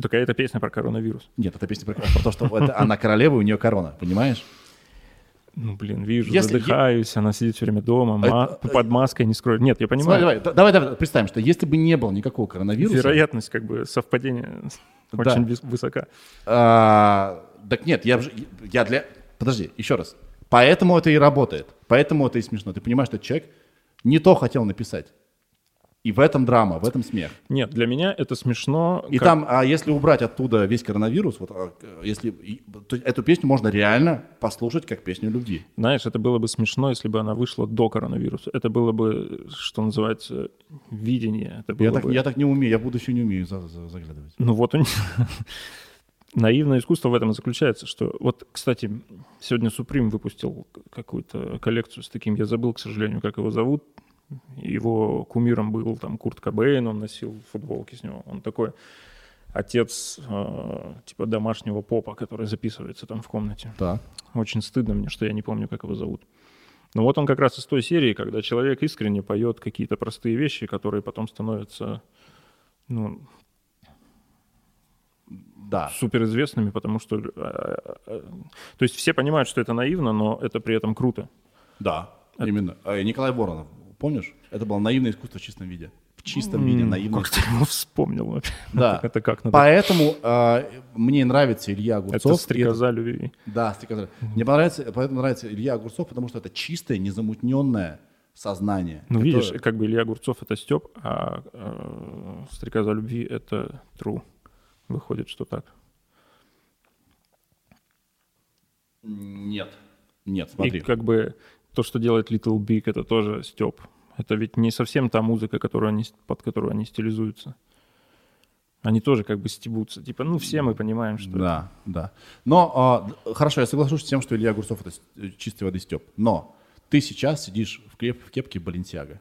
Такая это песня про коронавирус. Нет, это песня про, про то, что это она королева, у нее корона, понимаешь? Ну, блин, вижу, Если задыхаюсь, она сидит все время дома, ма- Это- под маской не скроет. Нет, я Смотри, понимаю. давай, да- давай, давай представим, что если бы не было никакого коронавируса, Вероятность как бы совпадения [LAUGHS] Да. очень высока. а, так нет, я, я для, подожди, еще раз, поэтому это и работает, поэтому это и смешно. Ты понимаешь, что человек не то хотел написать, и в этом драма, в этом смех. Нет, для меня это смешно. И как- там, а если убрать оттуда весь коронавирус, вот, а, если то эту песню можно реально послушать как песню любви. Знаешь, это было бы смешно, если бы она вышла до коронавируса. Это было бы, что называется, видение. Это было Я так, бы... я так не умею, я в будущее не умею за- за- заглядывать. Ну вот у. [LAUGHS] Наивное искусство в этом и заключается, что... Вот, кстати, сегодня Supreme выпустил какую-то коллекцию с таким, я забыл, к сожалению, как его зовут. Его кумиром был там Курт Кобейн, он носил футболки с него. Он такой отец э, типа домашнего попа, который записывается там в комнате. Так. Очень стыдно мне, что я не помню, как его зовут. Но вот он как раз из той серии, когда человек искренне поет какие-то простые вещи, которые потом становятся, ну, Да. суперизвестными, потому что... э, э, То есть все понимают, что это наивно, но это при этом круто. Да, именно. А, Николай Воронов, помнишь? Это было наивное искусство в чистом виде. В чистом виде наивное Как ты его вспомнил? [LAUGHS] Да. [LAUGHS] Это как надо? Поэтому а, мне нравится Илья Огурцов. Это и стрекоза любви. Да, стрекоза. Мне понравится, поэтому нравится Илья Огурцов, потому что это чистое, незамутненное сознание. Ну, которое- видишь, как бы Илья Огурцов — это Степ, а э, стрекоза любви — это Тру. Выходит, что так. Нет. Нет, И смотри. как бы то, что делает Little Big, это тоже Степ. Это ведь не совсем та музыка, которую они, под которую они стилизуются. Они тоже как бы стебутся. Типа, ну, все мы понимаем, что... Да, да. Но д- хорошо, я соглашусь с тем, что Илья Огурцов это э, чистой воды Степ. Но ты сейчас сидишь в, клеп- в кепке Баленсиага.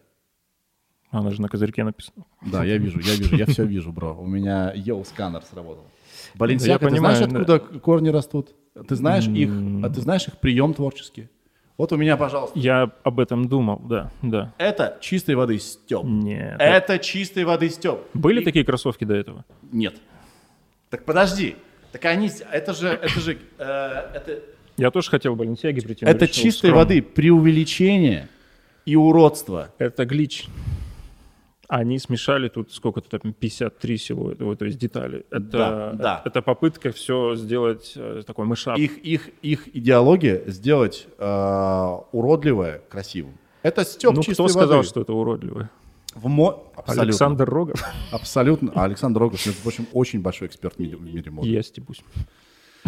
Она же на козырьке написана. Да, я вижу, я вижу, я все вижу, бро. У меня йоу-сканер сработал. Баленсиага, ты понимаю, знаешь, да. откуда корни растут? Ты знаешь их, а ты знаешь их прием творческий? Вот у меня, пожалуйста. Я об этом думал, да, да. Это чистой воды стёб. Нет. Это чистой воды стёб. Были такие кроссовки до этого? Нет. Так подожди. Так они, это же, это же, э, это, Я тоже хотел Баленсиаги прийти. это чистой скромно. воды преувеличение и уродство. Это глич. Они смешали тут сколько-то там 53 силуэта, ой, то есть детали. Это, Да, да. это попытка все сделать э, такой мышап. Их, их, их идеология сделать э, уродливое красивым. Это Степ ну, кто сказал, воды. что это уродливое? В мо... Абсолютно. Александр Рогов. Абсолютно. А Александр Рогов, между прочим, очень большой эксперт в мире, в мире моды. Я стебусь. [LAUGHS]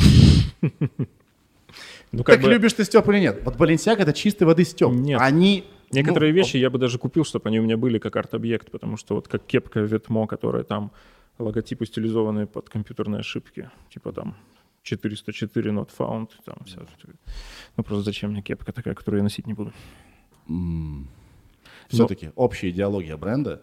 Ну, Так как бы любишь ты Степ или нет? Вот Баленсиаг это чистой воды Степ. Нет. Они... некоторые ну, вещи я бы даже купил, чтобы они у меня были как арт-объект, потому что вот как кепка Ветмо, которая там логотипы стилизованные под компьютерные ошибки, типа там 404 not found, там вся. Ну просто зачем мне кепка такая, которую я носить не буду? Все-таки общая идеология бренда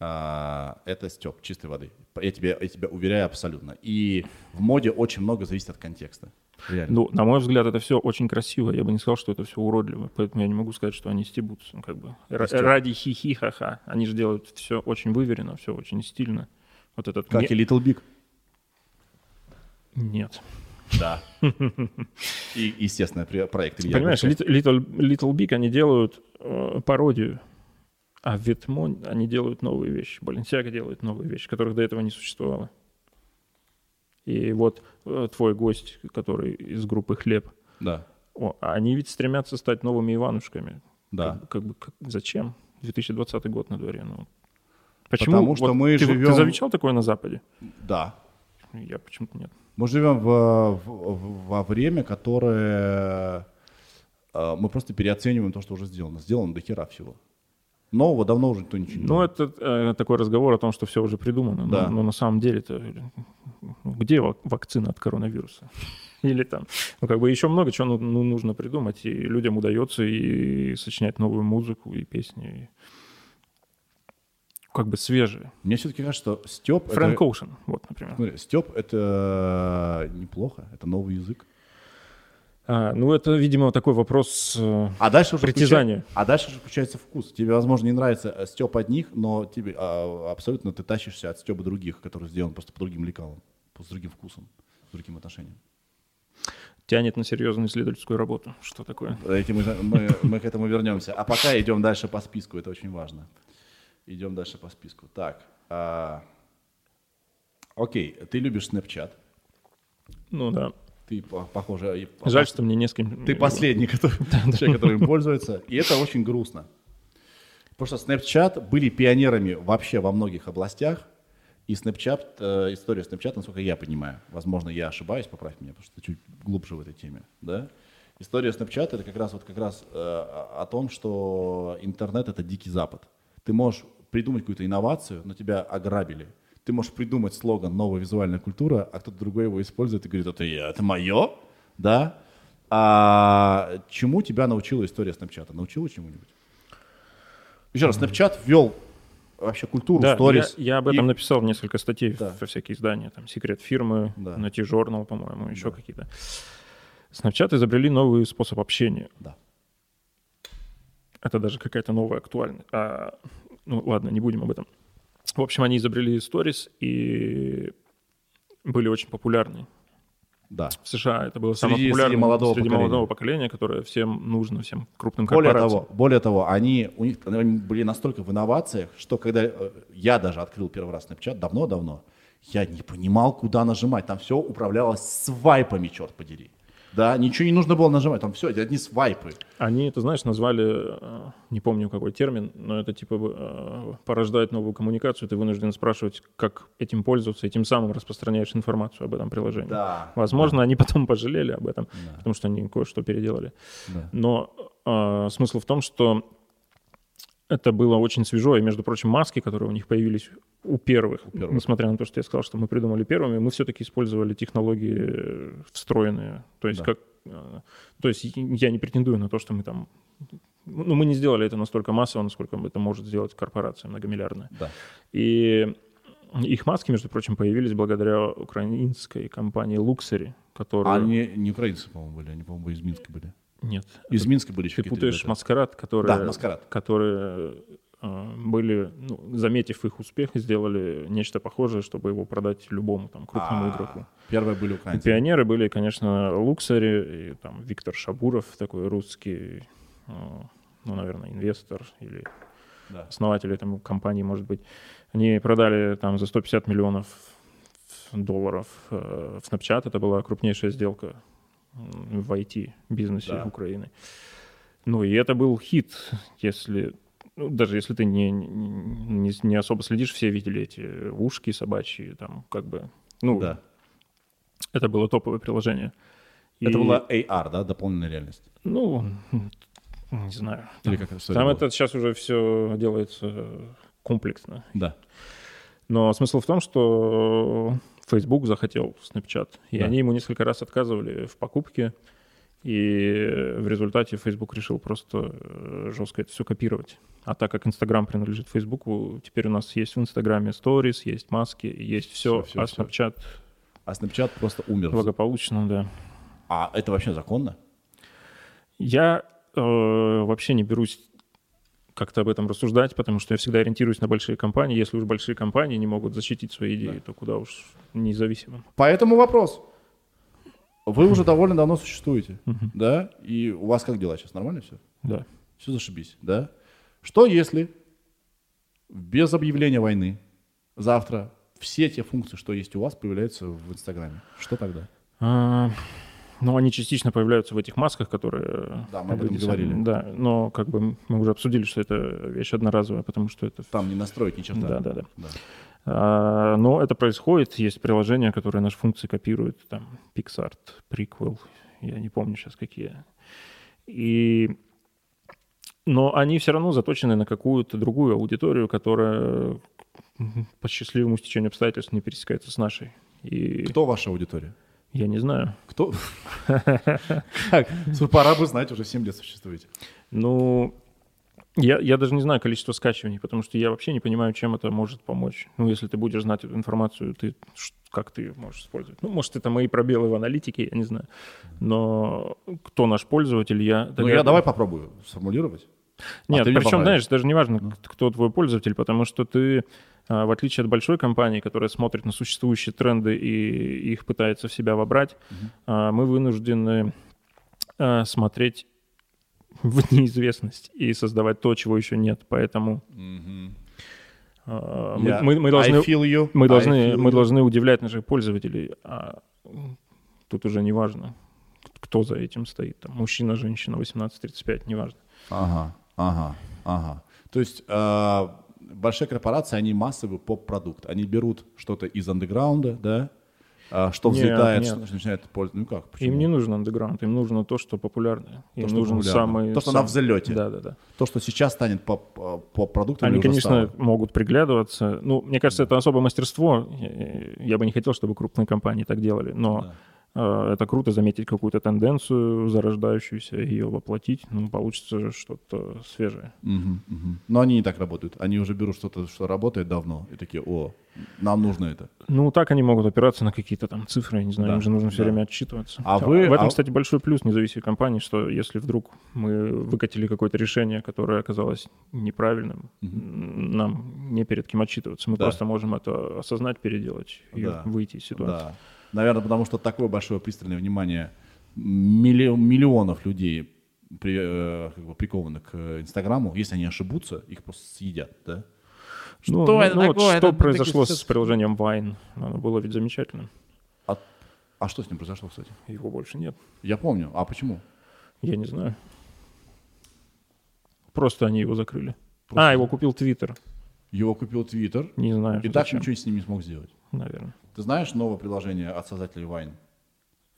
а, это Степ чистой воды. Я тебе, я тебя уверяю абсолютно. И в моде очень много зависит от контекста. Реально. Ну, на мой взгляд, это все очень красиво. Я бы не сказал, что это все уродливо. Поэтому я не могу сказать, что они стебутся. Ну, как бы ради хихи ха-ха. Они же делают все очень выверено, все очень стильно. Вот этот как и Little Big. Нет. Да. И, естественно, проект Илья Понимаешь. Little, Little, Big, они делают э, пародию, а Ветмо, они делают новые вещи. Баленсиага делает новые вещи, которых до этого не существовало. И вот э, твой гость, который из группы «Хлеб», Да, о, они ведь стремятся стать новыми Иванушками. да. Как, как бы, как- зачем? 2020 год на дворе. Ну, почему? Потому что мы ты, живем- Ты замечал такое на Западе? Да. Я почему-то нет. Мы живем в- в- во время, которое э, мы просто переоцениваем то, что уже сделано. Сделано до хера всего. Нового давно уже никто ничего не Ну, это э, такой разговор о том, что все уже придумано. Да. Но, но на самом деле-то ну, где вак- вакцина от коронавируса? [LAUGHS] Или там, ну, как бы еще много чего ну, ну, нужно придумать, и людям удается и сочинять новую музыку, и песни, и как бы свежие. Мне все-таки кажется, что Степ... Фрэнк Оушен, вот, например. Смотри, Степ это неплохо, это новый язык. А, ну, это, видимо, такой вопрос э, А дальше уже притязания. А дальше уже включается вкус. Тебе, возможно, не нравится Степ одних, но тебе а, абсолютно ты тащишься от Степа других, который сделан просто по другим лекалам, с другим вкусом, с другим отношением. Тянет на серьезную исследовательскую работу. Что такое? Эти мы, мы, мы к этому вернемся. А пока идем дальше по списку, это очень важно. Идем дальше по списку. Так. а, окей, ты любишь Snapchat. Ну да. Ты, по- похоже, Жаль, что мне не с кем... ты последний который, [LAUGHS] человек, который им пользуется. И это очень грустно. Потому что Snapchat были пионерами вообще во многих областях. И Snapchat, э, история Snapchat, насколько я понимаю, возможно, я ошибаюсь, поправь меня, потому что ты чуть глубже в этой теме, да? История Snapchat это как раз вот как раз э, о том, что интернет это дикий запад. Ты можешь придумать какую-то инновацию, но тебя ограбили. Ты можешь придумать слоган «Новая визуальная культура», а кто-то другой его использует и говорит «Это, я, это мое?» Да? А чему тебя научила история Snapchat? Научила чему-нибудь? Еще раз, Snapchat ввел вообще культуру, Да, я, сторис. я об этом И- написал несколько статей Да. во всякие издания, там секрет фирмы, Да. на T-Journal, по-моему, еще какие-то. Snapchat изобрели новый способ общения. Да. Это даже какая-то новая актуальность. А, ну ладно, не будем об этом. В общем, они изобрели сторис, и были очень популярны. Да. В США это было самое Среди- популярное среди молодого среди поколения. молодого поколения, которое всем нужно, всем крупным Более корпорациям. того, более того, они, у них они были настолько в инновациях, что когда э, я даже открыл первый раз Snapchat давно-давно, я не понимал, куда нажимать. Там все управлялось свайпами, черт подери. Да, ничего не нужно было нажимать, там все, это одни свайпы. Они, ты знаешь, назвали, э, не помню какой термин, но это типа э, порождает новую коммуникацию, ты вынужден спрашивать, как этим пользоваться, и тем самым распространяешь информацию об этом приложении. Да. Возможно, они потом пожалели об этом, потому что они кое-что переделали. Да. Но э, смысл в том, что это было очень свежо, и, между прочим, маски, которые у них появились у первых, первых. несмотря на то, что я сказал, что мы придумали первыми, мы все-таки использовали технологии э, встроенные. То есть, Да. как, э, то есть я не претендую на то, что мы там... Ну, мы не сделали это настолько массово, насколько это может сделать корпорация многомиллиардная. Да. И их маски, между прочим, появились благодаря украинской компании Luxury, которая... А они не украинцы, по-моему, были, они, по-моему, из Минска были. Нет, Из Минска были еще Ты путаешь ребята. маскарад, которые, Да, маскарад. которые э, были, ну, заметив их успех, сделали нечто похожее, чтобы его продать любому там крупному А, игроку. Первые были украинцы. Пионеры были, конечно, Луксари, и там Виктор Шабуров, такой русский, э, ну, наверное, инвестор или Да. основатель этой компании, может быть. Они продали там за 150 миллионов долларов э, в Snapchat. Это была крупнейшая сделка в IT-бизнесе Да. Украины. Ну и это был хит, если... ну, даже если ты не, не, не особо следишь, все видели эти ушки собачьи, там как бы... Ну, Да. это было топовое приложение. И, Это была AR, да, дополненная реальность? Ну, не знаю. Или как это Там было? это сейчас уже все делается комплексно. Да. Но смысл в том, что Facebook захотел Snapchat, и Да. они ему несколько раз отказывали в покупке, и в результате Facebook решил просто э, жестко это все копировать. А так как Instagram принадлежит Facebook, теперь у нас есть в Инстаграме Stories, есть маски, есть все, Всё, всё, а. Snapchat А Snapchat просто умер. благополучно, да. А это вообще законно? Я э, вообще не берусь как-то об этом рассуждать, потому что я всегда ориентируюсь на большие компании. Если уж большие компании не могут защитить свои идеи, то куда уж независимым. Поэтому вопрос. Вы уже довольно давно существуете, да? И у вас как дела сейчас? Нормально все? Да. Все зашибись, да? Что если без объявления войны завтра все те функции, что есть у вас, появляются в Инстаграме? Что тогда? Ну, они частично появляются в этих масках, которые... Да, мы об этом говорили. Да, но как бы мы уже обсудили, что это вещь одноразовая, потому что это... Там не настроить ни черта. Да, да, да. Да. А, но это происходит. Есть приложения, которые наши функции копируют. Там PixArt, Prequel, я не помню сейчас какие. И... Но они все равно заточены на какую-то другую аудиторию, которая по счастливому стечению обстоятельств не пересекается с нашей. И Кто ваша аудитория? Я не знаю. Кто? [LAUGHS] Как? Пора бы знать, уже 7 лет существуете. Ну, я, я даже не знаю количество скачиваний, потому что я вообще не понимаю, чем это может помочь. Ну, если ты будешь знать эту информацию, ты как ты ее можешь использовать? Ну, может, это мои пробелы в аналитике, я не знаю. Но кто наш пользователь, я... Ну, я давай попробую сформулировать. Нет, ты мне причем, знаешь, даже не важно, кто твой пользователь, потому что ты, а, в отличие от большой компании, которая смотрит на существующие тренды и их пытается в себя вобрать, а, мы вынуждены а, смотреть в неизвестность и создавать то, чего еще нет. Поэтому а, мы, Я- мы- мы должны, мы, должны, мы должны удивлять наших пользователей. А тут уже не важно, кто за этим стоит. Там, мужчина, женщина, 18-35, неважно. Ага, ага, ага. То есть э, большие корпорации, они массовый поп-продукт. Они берут что-то из андеграунда, да, а, что Нет, взлетает, нет. что начинает пользоваться. Ну как, почему? Им не нужен андеграунд, им нужно то, что популярно. Им что нужен популярно. самый... То, что сам- на взлете. Да, да, да. То, что сейчас станет поп- э, поп-продуктом, Они, или уже конечно, стало? могут приглядываться. Ну, мне кажется, это особое мастерство. Я, бы не хотел, чтобы крупные компании так делали, но Э, Это круто заметить какую-то тенденцию зарождающуюся ее воплотить. Ну, получится что-то свежее. Мгм, мгм. Но они не так работают. Они уже берут что-то, что работает давно, и такие, о, нам нужно это. Ну, так они могут опираться на какие-то там цифры, я не знаю, Да, им же нужно все да. время отчитываться. А вы- В этом, а- кстати, большой плюс независимой компании, что если вдруг мы выкатили какое-то решение, которое оказалось неправильным, нам не перед кем отчитываться. Мы Да. просто можем это осознать, переделать и Да. выйти из ситуации. Да. Наверное, потому что такое большое пристальное внимание милли- миллионов людей при- э, как бы прикованы к э, Инстаграму. Если они ошибутся, их просто съедят, да? Ну, Что ну, это ну, вот такое? что Это произошло такие- с приложением Vine? Оно было ведь замечательным. А, а что с ним произошло, кстати? Его больше нет. Я помню. А почему? Я не знаю. Просто они его закрыли. Просто- А, его купил Твиттер. Его купил Твиттер, Не знаю. и так зачем. ничего с ним не смог сделать. Наверное. Ты знаешь новое приложение от создателей Wine?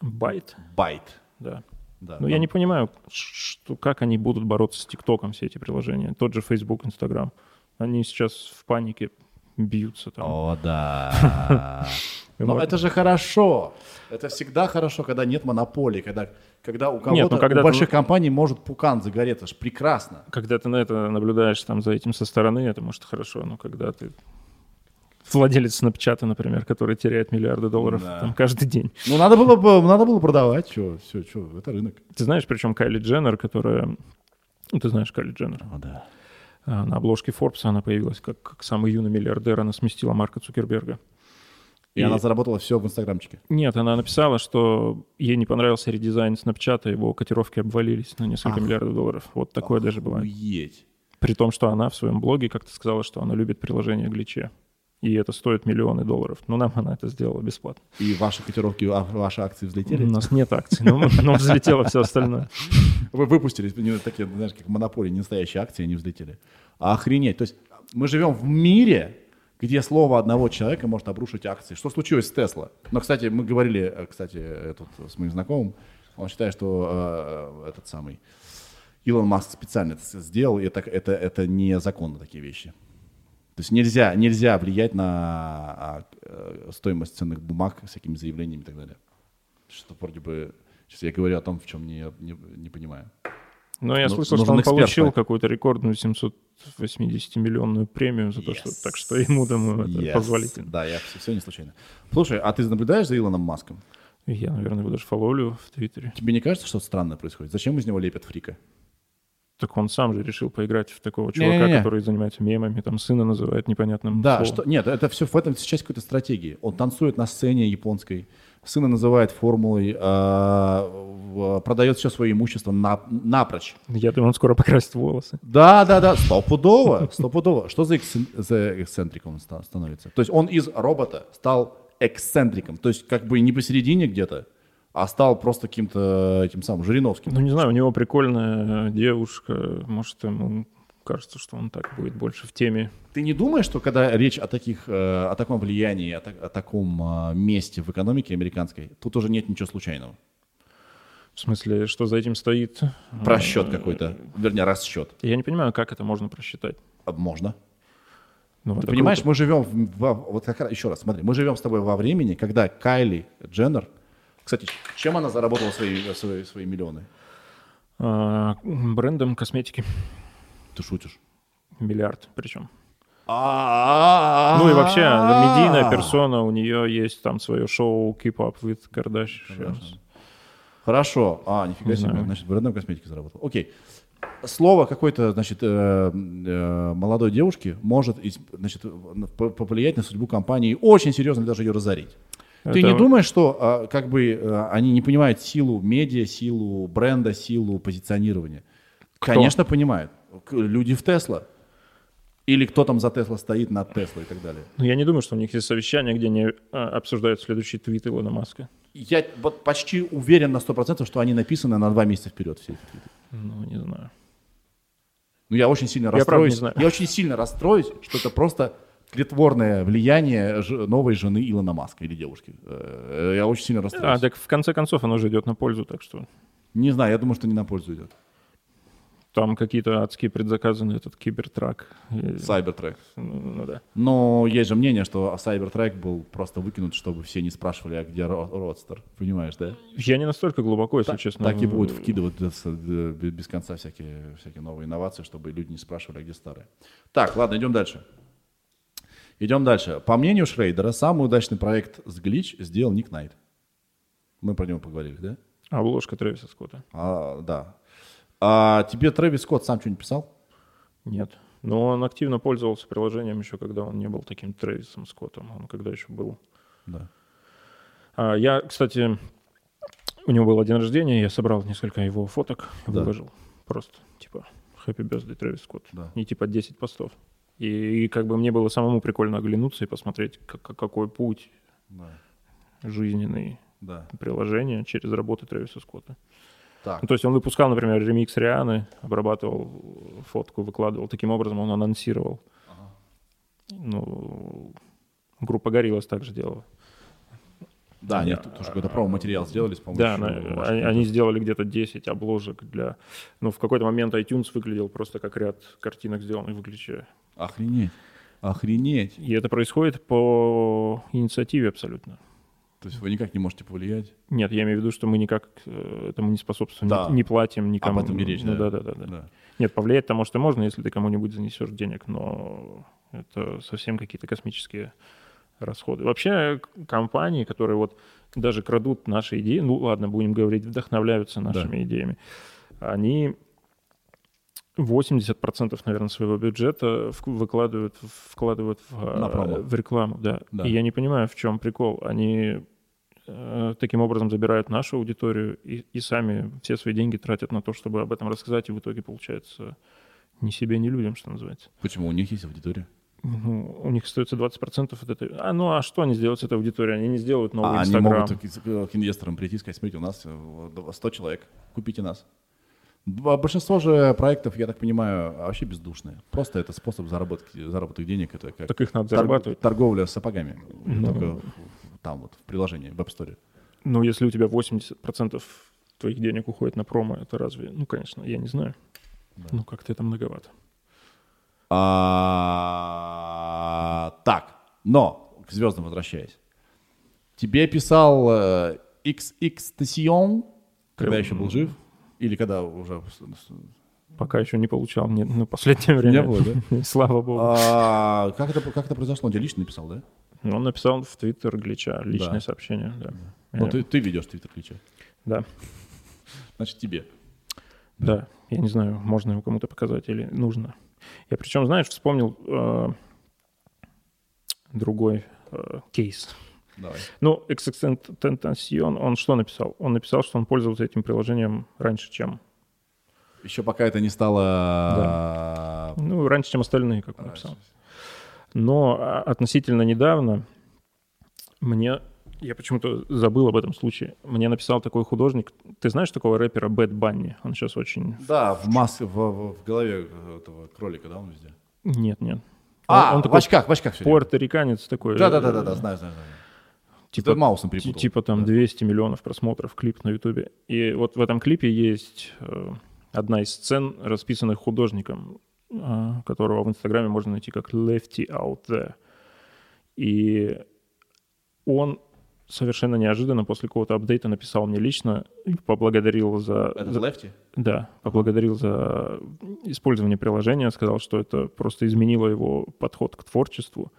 Байт, Byte. да. Да, Но я там- не понимаю, что, как они будут бороться с ТикТоком, все эти приложения. Тот же Facebook, Instagram. Они сейчас в панике бьются там. О, да. [LAUGHS] Но это же хорошо. Это всегда хорошо, когда нет монополии, когда, когда у Нет, кого-то, ну когда у ты- больших компаний может пукан загореться. Это ж прекрасно. Когда ты на это наблюдаешь там за этим со стороны, это может хорошо, но когда ты владелец Снапчата, например, который теряет миллиарды долларов Да. там каждый день. Ну, надо было, бы, надо было продавать. Что, все, что, это рынок. Ты знаешь, причем Кайли Дженнер, которая... Ну, ты знаешь Кайли Дженнер. О, да. А, На обложке Forbes она появилась как, как самый юный миллиардер. Она сместила Марка Цукерберга. И, она заработала все в инстаграмчике. Нет, она написала, что ей не понравился редизайн Снапчата, его котировки обвалились на несколько Ах. миллиардов долларов. Вот такое даже бывает. Охуеть. При том, что она в своем блоге как-то сказала, что она любит приложение Гличе. И это стоит миллионы долларов. Но нам она это сделала бесплатно. И ваши котировки, а, ваши акции взлетели? У нас нет акций, но, но взлетело все остальное. Вы выпустили такие, знаешь, как монополии, не настоящие акции, они взлетели. Охренеть. То есть мы живем в мире, где слово одного человека может обрушить акции. Что случилось с Тесла? Но, кстати, мы говорили, э, кстати, э, тут с моим знакомым, он считает, что э, этот самый Илон Маск специально это сделал, и это, это, это незаконно такие вещи. То есть нельзя, нельзя влиять на а, э, стоимость ценных бумаг всякими заявлениями и так далее. Что вроде бы... Сейчас я говорю о том, в чем не, не, не понимаю. Но я Ну, слышал, что он эксперт, получил какую-то рекордную 780-миллионную премию за то, что... Yes. Так что ему, думаю, это Yes. позволительно. Да, я все, не случайно. Слушай, а ты наблюдаешь за Илоном Маском? Я, наверное, его даже фоловлю в Твиттере. Тебе не кажется, что странное происходит? Зачем из него лепят фрика? Так он сам же решил поиграть в такого чувака, Не-не-не. который занимается мемами, там сына называет непонятным Да, словом. что, нет, это все в этом часть какой-то стратегии. Он танцует на сцене японской, сына называет формулой, в- продает все свое имущество на- напрочь. Я думаю, он скоро покрасит волосы. Да, да, да, стопудово, [LAUGHS] стопудово. Что за, эксцен- за эксцентриком он ста- становится? То есть он из робота стал эксцентриком, то есть как бы не посередине где-то, а стал просто каким-то этим самым Жириновским. Ну, не знаю, у него прикольная девушка. Может, ему кажется, что он так будет больше в теме. Ты не думаешь, что когда речь о, таких, э, о таком влиянии, о, так- о таком э, месте в экономике американской, тут уже нет ничего случайного? В смысле, что за этим стоит? Просчет какой-то, вернее, расчет. Я не понимаю, как это можно просчитать. А, Можно. Ну, Ты понимаешь, круто. мы живем, в- во- вот как раз, еще раз, смотри, мы живем с тобой во времени, когда Кайли Дженнер, кстати, чем она заработала свои, свои, свои миллионы? А, брендом косметики. Ты шутишь? Миллиард причем. Ну и вообще, медийная персона, у нее есть там свое шоу Keep Up with Kardashians. Хорошо. А, нифига себе. Значит, брендом косметики заработал. Окей. Слово какой-то, значит, э, э, молодой девушки может, значит, повлиять на судьбу компании, очень серьезно даже ее разорить. Ты Это- не думаешь, что а, как бы э, они не понимают силу медиа, силу бренда, силу позиционирования? Конечно, понимают. Люди в Тесла. Или кто там за Тесла стоит над Теслой и так далее. Ну, я не думаю, что у них есть совещание, где они а, обсуждают следующий твит Илона Маска. Я вот почти уверен на 100%, что они написаны на два месяца вперед все эти твиты. Ну, не знаю. Ну, я очень сильно правда расстроюсь. знаю. Я очень сильно расстроюсь, что это просто тлетворное влияние новой жены Илона Маска или девушки. Э, Я очень сильно А, расстроюсь. так в конце концов оно же идет на пользу, так что... Не знаю, я думаю, что не на пользу идет. Там какие-то адские предзаказы на этот кибертрак. Сайбертрек. Ну, ну да. Но есть же мнение, что Сайбертрек был просто выкинут, чтобы все не спрашивали, а где Ро- Родстер. Понимаешь, да? Я не настолько глубоко, если Так- честно. Так и будут вкидывать без, без конца всякие, всякие новые инновации, чтобы люди не спрашивали, а где старые. Так, ладно, идем дальше. Идем дальше. По мнению Шрейдера, самый удачный проект с Glitch сделал Ник Найт. Мы про него поговорили, да? Обложка Трэвиса Скотта. А, да. А тебе Трэвис Скотт сам что-нибудь писал? Нет. Но он активно пользовался приложением еще, когда он не был таким Трэвисом Скоттом. Он когда еще был. Да. А, я, кстати, у него был день рождения, я собрал несколько его фоток, Да. выложил. Просто, типа, Happy Birthday, Трэвис Скотт. Да. И типа 10 постов. И, и как бы мне было самому прикольно оглянуться и посмотреть, как- как- какой путь Да. жизненный да. приложения через работы Трэвиса Скотта. Так. Ну, то есть он выпускал, например, ремикс Рианы, обрабатывал фотку, выкладывал. Таким образом он анонсировал. Ну, группа Гориллас также делала. Да, они тут уже какой-то промо-материал сделали с помощью... Да, они, они сделали где-то 10 обложек для... Ну, в какой-то момент iTunes выглядел просто как ряд картинок, сделанных в гличе. Охренеть. Охренеть. И это происходит по инициативе абсолютно. То есть вы никак не можете повлиять? Нет, я имею в виду, что мы никак э, этому не способствуем, Да. не, не платим никому. Об этом не речь, ну, да. да, да, да, да. Да. Нет, повлиять-то, может, и можно, если ты кому-нибудь занесешь денег, но это совсем какие-то космические расходы. Вообще компании, которые вот даже крадут наши идеи, ну ладно, будем говорить, вдохновляются нашими идеями, они 80%, наверное, своего бюджета выкладывают, вкладывают в, На э, промо. в рекламу, да. Да. И я не понимаю, в чем прикол. Они э, таким образом забирают нашу аудиторию и, и сами все свои деньги тратят на то, чтобы об этом рассказать, и в итоге получается ни себе, ни людям, что называется. Почему? У них есть аудитория. Ну, у них остается 20% от этой... А, ну а что они сделают с этой аудиторией? Они не сделают новый а они Инстаграм. могут к, к инвесторам прийти и сказать, смотрите, у нас э, 100 человек, купите нас. Большинство же проектов, я так понимаю, вообще бездушные. Просто это способ заработки, заработок денег. Это как Так их надо тор- зарабатывать. торговля сапогами. Ну. Только там вот, в приложении, в App Store. Ну, если у тебя 80% твоих денег уходит на промо, это разве... Ну, конечно, я не знаю. Да. Ну, как-то это многовато. А, так, но к звездам возвращаясь. Тебе писал э, XX Tession, когда Прям- еще был жив? Или когда уже... Пока еще не получал, нет, ну, последнее время. было, да? [LAUGHS] Слава богу. А, как, это, как это произошло? Он тебе лично написал, да? Он написал в Твиттер глича, личное Да. сообщение, да. Ну, Я- ты, ты ведешь твиттер ключа. Да, Значит, тебе. да. Я не знаю, можно его кому-то показать или нужно. Я причем, знаешь, вспомнил э, другой э, кейс. Давай. Ну, Extentacion, он что написал? Он написал, что он пользовался этим приложением раньше, чем... Еще пока это не стало... Ну, раньше, чем остальные, как он написал. Но а, относительно недавно мне... Я почему-то забыл об этом случае. Мне написал такой художник. Ты знаешь такого рэпера Бэт Банни? Он сейчас очень... Да, в маске, в, в- в голове этого кролика, да, он везде? Нет, нет. А, он, он в такой очках, в очках все. пуэрториканец такой. Да, да, да, да, э, да, знаю, знаю, знаю. Типа, Ты Маусом перепутал. типа там Да. 200 миллионов просмотров клип на Ютубе. И вот в этом клипе есть э, одна из сцен, расписанных художником, э, которого в Инстаграме можно найти как Lefty Out There. И он совершенно неожиданно после какого-то апдейта написал мне лично поблагодарил за... Это за- Лефти? Да, поблагодарил за использование приложения, сказал, что это просто изменило его подход к творчеству,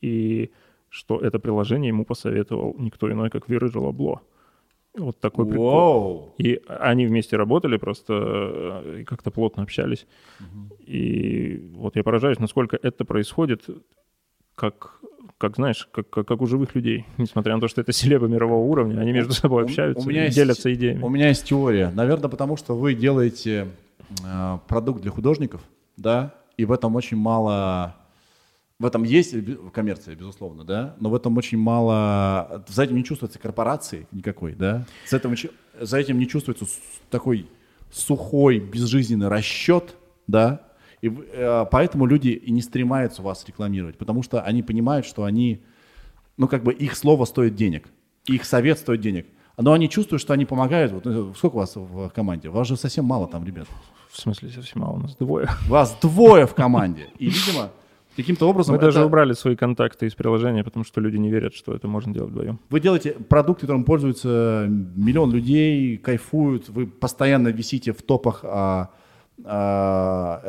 и что это приложение ему посоветовал никто иной, как Virgil Abloh. Вот такой прикол. Воу. И они вместе работали, просто э, и как-то плотно общались. И вот я поражаюсь, насколько это происходит, как, как знаешь, как, как, как у живых людей. [LAUGHS] Несмотря на то, что это селебы мирового уровня, они между собой У- общаются у меня и есть- делятся идеями. У меня есть теория. Наверное, потому что вы делаете э, продукт для художников, да, и в этом очень мало... В этом есть коммерция, безусловно, да, но в этом очень мало... За этим не чувствуется корпорации никакой, да, с этим, за этим не чувствуется такой сухой, безжизненный расчет, да, и э, поэтому люди и не стремаются вас рекламировать, потому что они понимают, что они, ну, как бы их слово стоит денег, их совет стоит денег. Но они чувствуют, что они помогают. Вот, ну, сколько у вас в команде? У вас же совсем мало там ребят. В смысле совсем мало, у нас двое. Вас двое в команде. И, видимо, каким-то образом... Мы даже это- убрали свои контакты из приложения, потому что люди не верят, что это можно делать вдвоем. Вы делаете продукт, которым пользуется миллион людей, кайфуют, вы постоянно висите в топах а, а,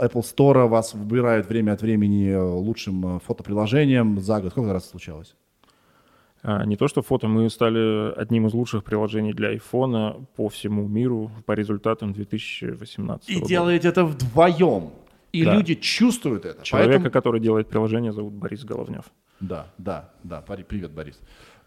Apple Store, вас выбирают время от времени лучшим фотоприложением за год. Сколько раз случалось? А, не то, что фото, мы стали одним из лучших приложений для айфона по всему миру по результатам 2018 И года. делаете это вдвоем. И Да. люди чувствуют это. Человека, Поэтому- который делает приложение, зовут Борис Головнев. Да, да, да. Привет, Борис.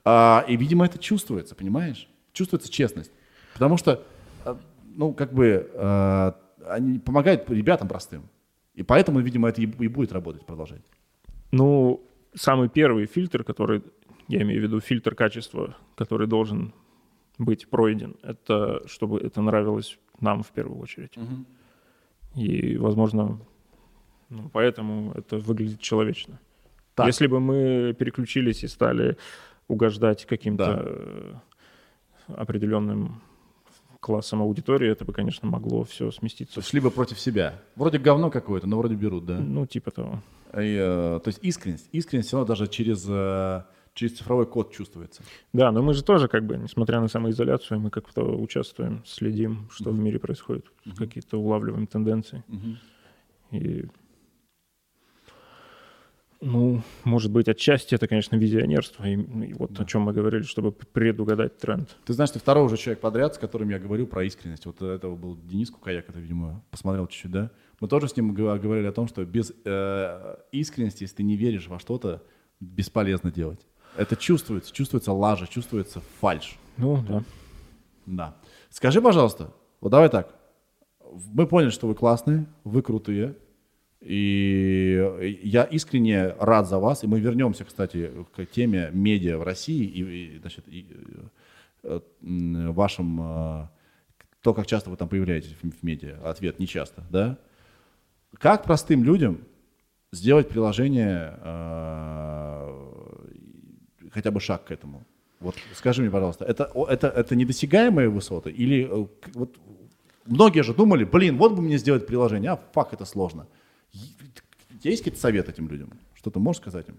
А, и, видимо, это чувствуется, понимаешь? Чувствуется честность. Потому что, а, ну, как бы, а, они помогают ребятам простым. И поэтому, видимо, это и и будет работать, продолжать. Ну, самый первый фильтр, который, я имею в виду фильтр качества, который должен быть пройден, это чтобы это нравилось нам в первую очередь. И, возможно, ну, поэтому это выглядит человечно. Так. Если бы мы переключились и стали угождать каким-то Да. э, определенным классом аудитории, это бы, конечно, могло все сместиться. Шли бы против себя. Вроде говно какое-то, но вроде берут, да? Ну, типа того. И, э, то есть искренность. Искренность все равно даже через, э, через цифровой код чувствуется. Да, но мы же тоже, как бы, несмотря на самоизоляцию, мы как-то участвуем, следим, что в мире происходит, какие-то улавливаем тенденции. И, ну, может быть, отчасти это, конечно, визионерство. И, и вот о чем мы говорили, чтобы предугадать тренд. Ты знаешь, ты второй уже человек подряд, с которым я говорю про искренность. Вот этого был Денис Кукаяк, это, видимо, посмотрел чуть-чуть, да? Мы тоже с ним говорили о том, что без э, искренности, если ты не веришь во что-то, бесполезно делать. Это чувствуется, чувствуется лажа, чувствуется фальш. Ну, да. Да. Скажи, пожалуйста, вот давай так. Мы поняли, что вы классные, вы крутые. И я искренне рад за вас. И мы вернемся, кстати, к теме медиа в России и, и, значит, и, э, м, вашим... э, То, как часто вы там появляетесь в, медиа. Ответ не часто, да? Как простым людям сделать приложение, э, хотя бы шаг к этому? Вот скажи мне, пожалуйста, это, это, это недосягаемые высоты? Или э, вот многие же думали, блин, вот бы мне сделать приложение, а фак, это сложно. Есть какие-то советы этим людям? Что ты можешь сказать им?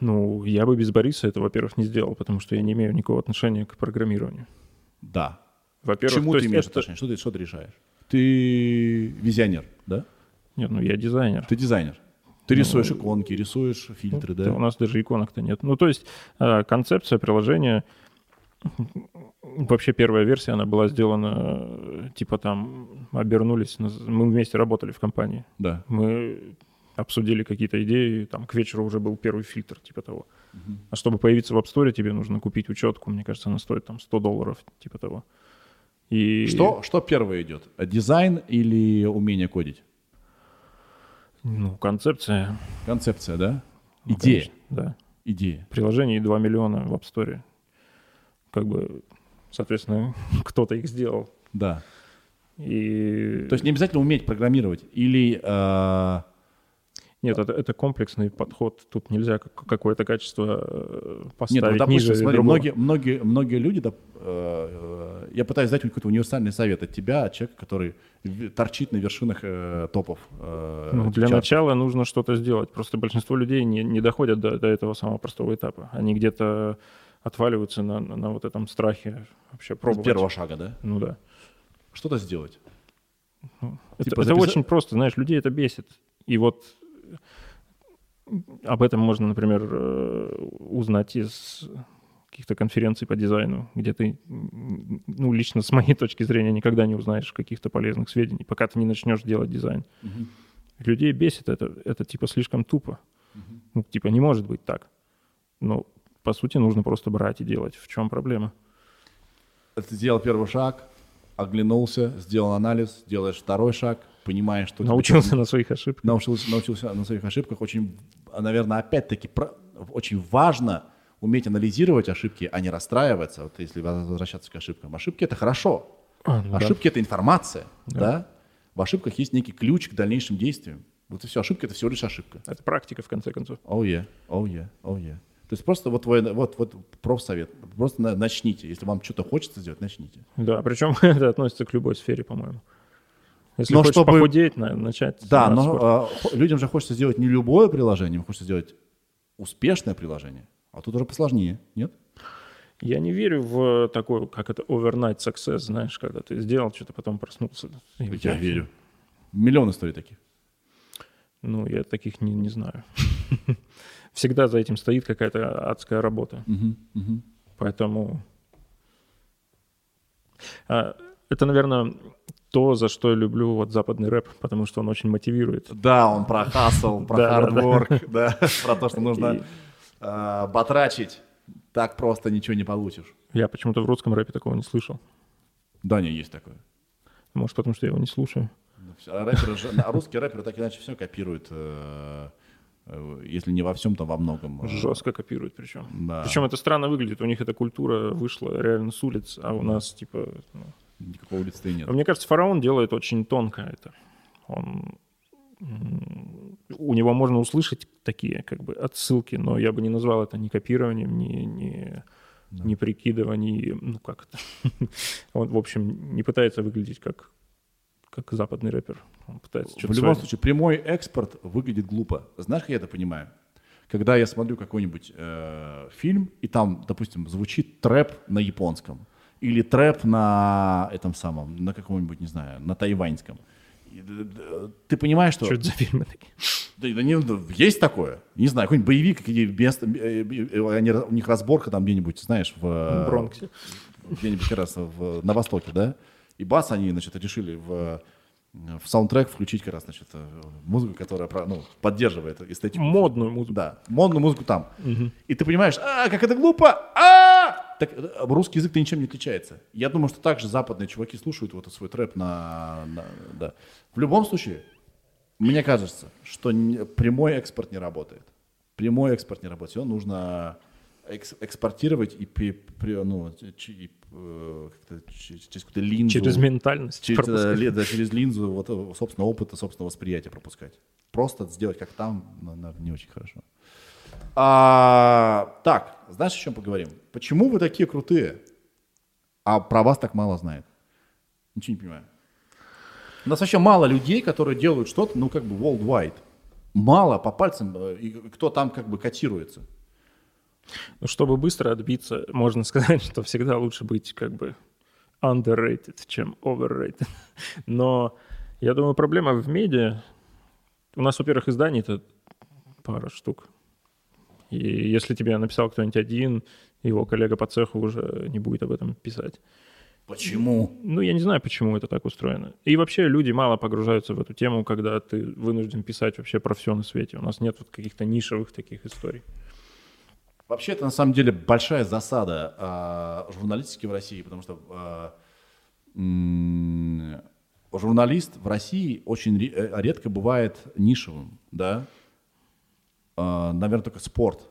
Ну, я бы без Бориса это, во-первых, не сделал, потому что я не имею никакого отношения к программированию. Да. Во-первых, чему ты имеешь это- отношение? Что ты, что ты решаешь? Ты визионер, да? Нет, ну я дизайнер. Ты дизайнер. Ты рисуешь иконки, рисуешь фильтры, Да, У нас даже иконок-то нет. Ну, то есть э, концепция приложения, вообще первая версия, она была сделана, э, типа там, обернулись, мы вместе работали в компании. Да. Мы обсудили какие-то идеи, там к вечеру уже был первый фильтр, типа того. А чтобы появиться в App Store, тебе нужно купить учетку, мне кажется, она стоит там 100 долларов, типа того. И, Что, что первое идет? Дизайн или умение кодить? Ну, концепция. Концепция, да? ну, Идея. конечно, да. Идея. Приложений 2 миллиона в App Store. Как бы, соответственно, [LAUGHS] кто-то их сделал. Да. И... То есть не обязательно уметь программировать. Или э, Нет, это, это комплексный подход. Тут нельзя как- какое-то качество э, Нет, поставить вот, допустим, ниже смотри, другого. многие, многие, многие люди, доп- э, э, я пытаюсь дать какой-то универсальный совет от тебя, от человека, который торчит на вершинах э, топов. э, Ну, для чартов. начала нужно что-то сделать. Просто большинство людей не, не доходят до, до этого самого простого этапа. Они где-то отваливаются на, на, на вот этом страхе вообще С пробовать. первого шага, да? Ну да. Что-то сделать. Это, Типа это очень просто, знаешь, людей это бесит. И вот э, об этом можно, например, э, узнать из каких-то конференций по дизайну, где ты, ну, лично с моей [LAUGHS] точки зрения, никогда не узнаешь каких-то полезных сведений, пока ты не начнешь делать дизайн. Людей бесит это, это типа слишком тупо. Ну, типа не может быть так. Но, по сути, нужно просто брать и делать. В чем проблема? Ты сделал первый шаг, оглянулся, сделал анализ, делаешь второй шаг, понимаешь, что тебе Научился на своих ошибках. научился, научился на своих ошибках. Очень, наверное, опять-таки, про- очень важно уметь анализировать ошибки, а не расстраиваться. Вот если возвращаться к ошибкам. Ошибки это хорошо. А, ну да. Ошибки это информация. Да. В ошибках есть некий ключ к дальнейшим действиям. Вот и все. Ошибка это всего лишь ошибка. Это практика, в конце концов. Oh yeah, oh yeah, oh yeah. То есть просто вот, твой, вот, вот профсовет. Просто на- начните. Если вам что-то хочется сделать, начните. Да, причем [LAUGHS] это относится к любой сфере, по-моему. Если Но хочешь чтобы- похудеть, надо начать. Да, но хо- людям же хочется сделать не любое приложение, им хочется сделать успешное приложение. А тут уже посложнее, нет? Я не верю в такой, как это, overnight success, знаешь, когда ты сделал что-то, потом проснулся. У тебя- верю. Миллион историй таких. Ну, я таких не, не знаю. [LAUGHS] Всегда за этим стоит какая-то адская работа. Мгм, мгм. Поэтому а, это, наверное, то, за что я люблю вот западный рэп, потому что он очень мотивирует. Да, он про хасл, про [LAUGHS] хардворк, да, [LAUGHS] про то, что нужно а, батрачить. Так просто ничего не получишь. Я почему-то в русском рэпе такого не слышал. Да, не, есть такое. Может, потому что я его не слушаю. Ну, а рэперы а русские рэперы так иначе все копируют, э, если не во всем, то во многом. э, Жестко копирует причем. Да. Причем это странно выглядит. У них эта культура вышла реально с улиц, а у нас типа... ну, Никакого и нет. Мне кажется, фараон делает очень тонко это. Он у него можно услышать такие как бы отсылки, но я бы не назвал это ни копированием, ни, ни, ни прикидыванием, ну как это. [LAUGHS] Он, в общем, не пытается выглядеть как, как западный рэпер. Он пытается В что-то любом своё. случае, прямой экспорт выглядит глупо. Знаешь, как я это понимаю? Когда я смотрю какой-нибудь э, фильм, и там, допустим, звучит трэп на японском, или трэп на этом самом, на каком-нибудь, не знаю, на тайваньском. И, Ты понимаешь, что... Что это за фильмы такие? Да, да не- да, есть такое. Не знаю, какой-нибудь боевик, какие место, э, э, они- у них разборка там где-нибудь, знаешь, в... э, В Бронксе. где-нибудь как раз в, на востоке, да, и бас они, значит, решили в, в саундтрек включить как раз, значит, э, музыку, которая ну, поддерживает эстетику. Модную музыку. Да, модную музыку там. И ты понимаешь, а, как это глупо, а так э, русский язык-то ничем не отличается. Я думаю, что также западные чуваки слушают вот свой трэп на, на- да. В любом случае, мне кажется, что прямой экспорт не работает. Прямой экспорт не работает. Его нужно экс- экспортировать и, при- при- ну, ч- и, э, через какую-то линзу. Через ментальность. Через, э, пропускать. ли- да, через линзу вот, э, собственного опыта, собственного восприятия пропускать. Просто сделать как там, наверное, не очень хорошо. А, так, знаешь, о чем поговорим? Почему вы такие крутые, а про вас так мало знает? Ничего не понимаю. У нас вообще мало людей, которые делают что-то, ну, как бы worldwide. Мало по пальцам, э, и кто там как бы котируется. Ну, чтобы быстро отбиться, можно сказать, [LAUGHS] что всегда лучше быть как бы underrated, чем overrated. [LAUGHS] Но я думаю, проблема в медиа. У нас, во-первых, изданий-то пара штук. И если тебе написал кто-нибудь один, его коллега по цеху уже не будет об этом писать. Почему? Ну, я не знаю, почему это так устроено. И вообще люди мало погружаются в эту тему, когда ты вынужден писать вообще про все на свете. У нас нет вот каких-то нишевых таких историй. Вообще, это на самом деле большая засада а, журналистики в России, потому что м, журналист в России очень э, редко бывает нишевым, да. А, наверное, только спорт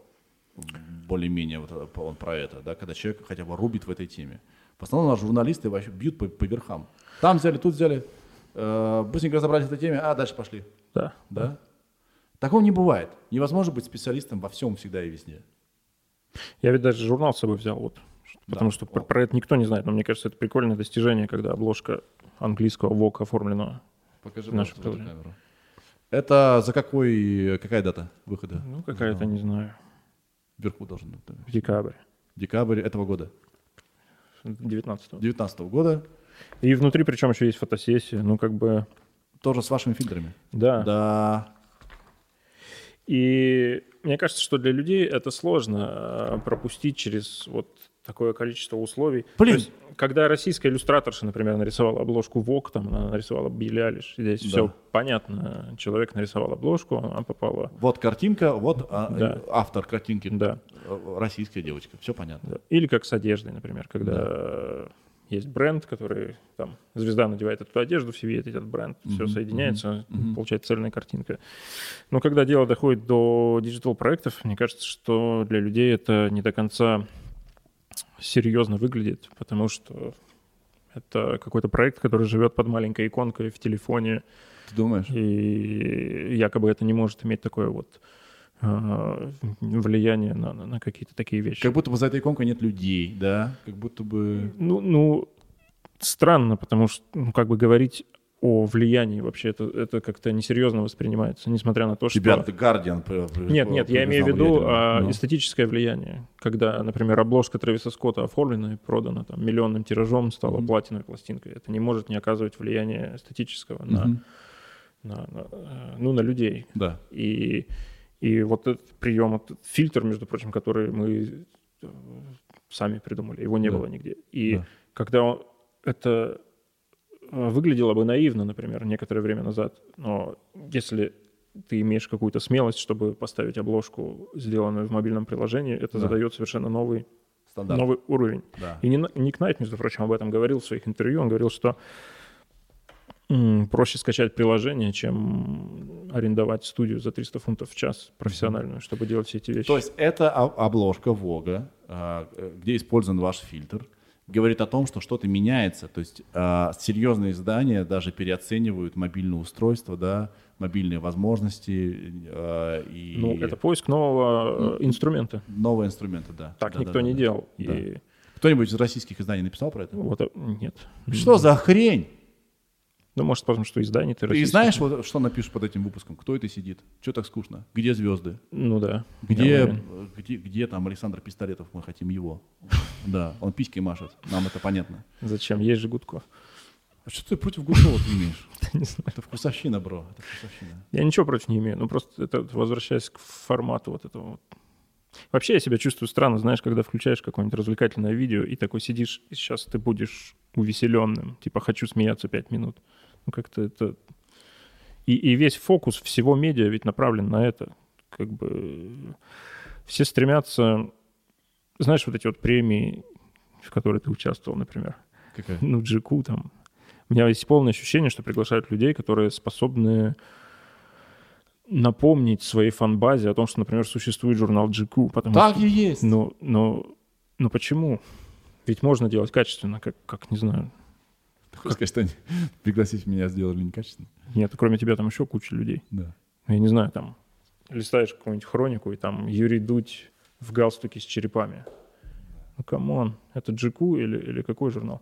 более-менее вот это- он про это, да, когда человек хотя бы рубит в этой теме. В основном наши журналисты вообще бьют по, по верхам. Там взяли, тут взяли, э, быстренько разобрались в этой теме, а дальше пошли, Да. да. Такого не бывает. Невозможно быть специалистом во всем, всегда и везде. Я ведь даже журнал с собой взял, вот. Потому что про, про это никто не знает, но мне кажется, это прикольное достижение, когда обложка английского ВОК оформлена. Покажи, в камеру. Это за какой, какая дата выхода? Ну, какая-то, не знаю, Вверху должен быть. да. в декабре Декабрь этого года. 19 19 года. И внутри, причем еще есть фотосессия, ну, как бы, Тоже с вашими фильтрами. да. Да. И мне кажется, что для людей это сложно э, пропустить через вот такое количество условий. Блин. То есть, когда российская иллюстраторша, например, нарисовала обложку ВОК, там она нарисовала Билли Алиш, здесь Да. все понятно. Человек нарисовал обложку, она попала. Вот картинка, вот а, Да. автор картинки. Да. Э, Российская девочка. Все понятно. Да. Или как с одеждой, например, когда э, есть бренд, который там звезда надевает эту одежду, все видят этот бренд, все Мгм, соединяется, мгм. получается цельная картинка. Но когда дело доходит до digital проектов, мне кажется, что для людей это не до конца серьезно выглядит, потому что это какой-то проект, который живет под маленькой иконкой в телефоне, Ты думаешь? и якобы это не может иметь такое вот влияние на, на, на какие-то такие вещи. Как будто бы за этой иконкой нет людей, да? Как будто бы... Ну, ну странно, потому что, ну, как бы говорить о влиянии вообще, это, это как-то несерьезно воспринимается, несмотря на то, что... Тебя The Guardian... Нет, нет, я имею в виду а, Ну. эстетическое влияние. Когда, например, обложка Трэвиса Скотта оформлена и продана там миллионным тиражом, стала Мгм. платиновой пластинкой. Это не может не оказывать влияния эстетического на, Мгм. на, на, э, ну, на людей. Да. И, и вот этот прием, этот фильтр, между прочим, который мы э, сами придумали, его не Да. было нигде. И Да. когда он- это э, выглядело бы наивно, например, некоторое время назад, но если ты имеешь какую-то смелость, чтобы поставить обложку, сделанную в мобильном приложении, это Да. задает совершенно новый, Стандарт. новый уровень. Да. И Ник Найт, между прочим, об этом говорил в своих интервью. Он говорил, что проще скачать приложение, чем арендовать студию за 300 фунтов в час профессиональную, чтобы делать все эти вещи. То есть это обложка Вога, э, где использован ваш фильтр, говорит о том, что что-то меняется. То есть а, серьезные издания даже переоценивают мобильное устройство, да, мобильные возможности а, и ну, это поиск нового э, инструмента. новые инструменты, да. Так Да, никто да, да, не да. делал. Да. И Кто-нибудь из российских изданий написал про это? вот, э, нет. Что за хрень? Ну, может, потому что издание ты Ты российское. знаешь, вот, что напишешь под этим выпуском? Кто это сидит? Что так скучно? Где звезды? Ну да. Где, где, где там Александр Пистолетов? Мы хотим его. Да, он писькой машет. Нам это понятно. Зачем? Есть же Гудко. А что ты против Гудкова имеешь? [LAUGHS] Не знаю. Это вкусовщина, бро. Это вкусовщина. Я ничего против не имею. Ну, просто это, возвращаясь к формату вот этого вот. Вообще я себя чувствую странно, знаешь, когда включаешь какое-нибудь развлекательное видео и такой сидишь, и сейчас ты будешь увеселенным. Типа, хочу смеяться пять минут. Ну, как-то это... И, и весь фокус всего медиа ведь направлен на это. Как бы все стремятся... Знаешь, вот эти вот премии, в которых ты участвовал, например. Какая? ну, GQ там. У меня есть полное ощущение, что приглашают людей, которые способны напомнить своей фанбазе о том, что, например, существует журнал GQ. Потому Так что, и есть. ну, ну, ну почему? Ведь можно делать качественно, как, как не знаю. Ты хочешь сказать, что они [LAUGHS] пригласить меня сделали некачественно? Нет, кроме тебя там еще куча людей. Да. Ну, Я не знаю, там листаешь какую-нибудь хронику, и там Юрий Дудь в галстуке с черепами. Ну, come on, это GQ или, или какой журнал?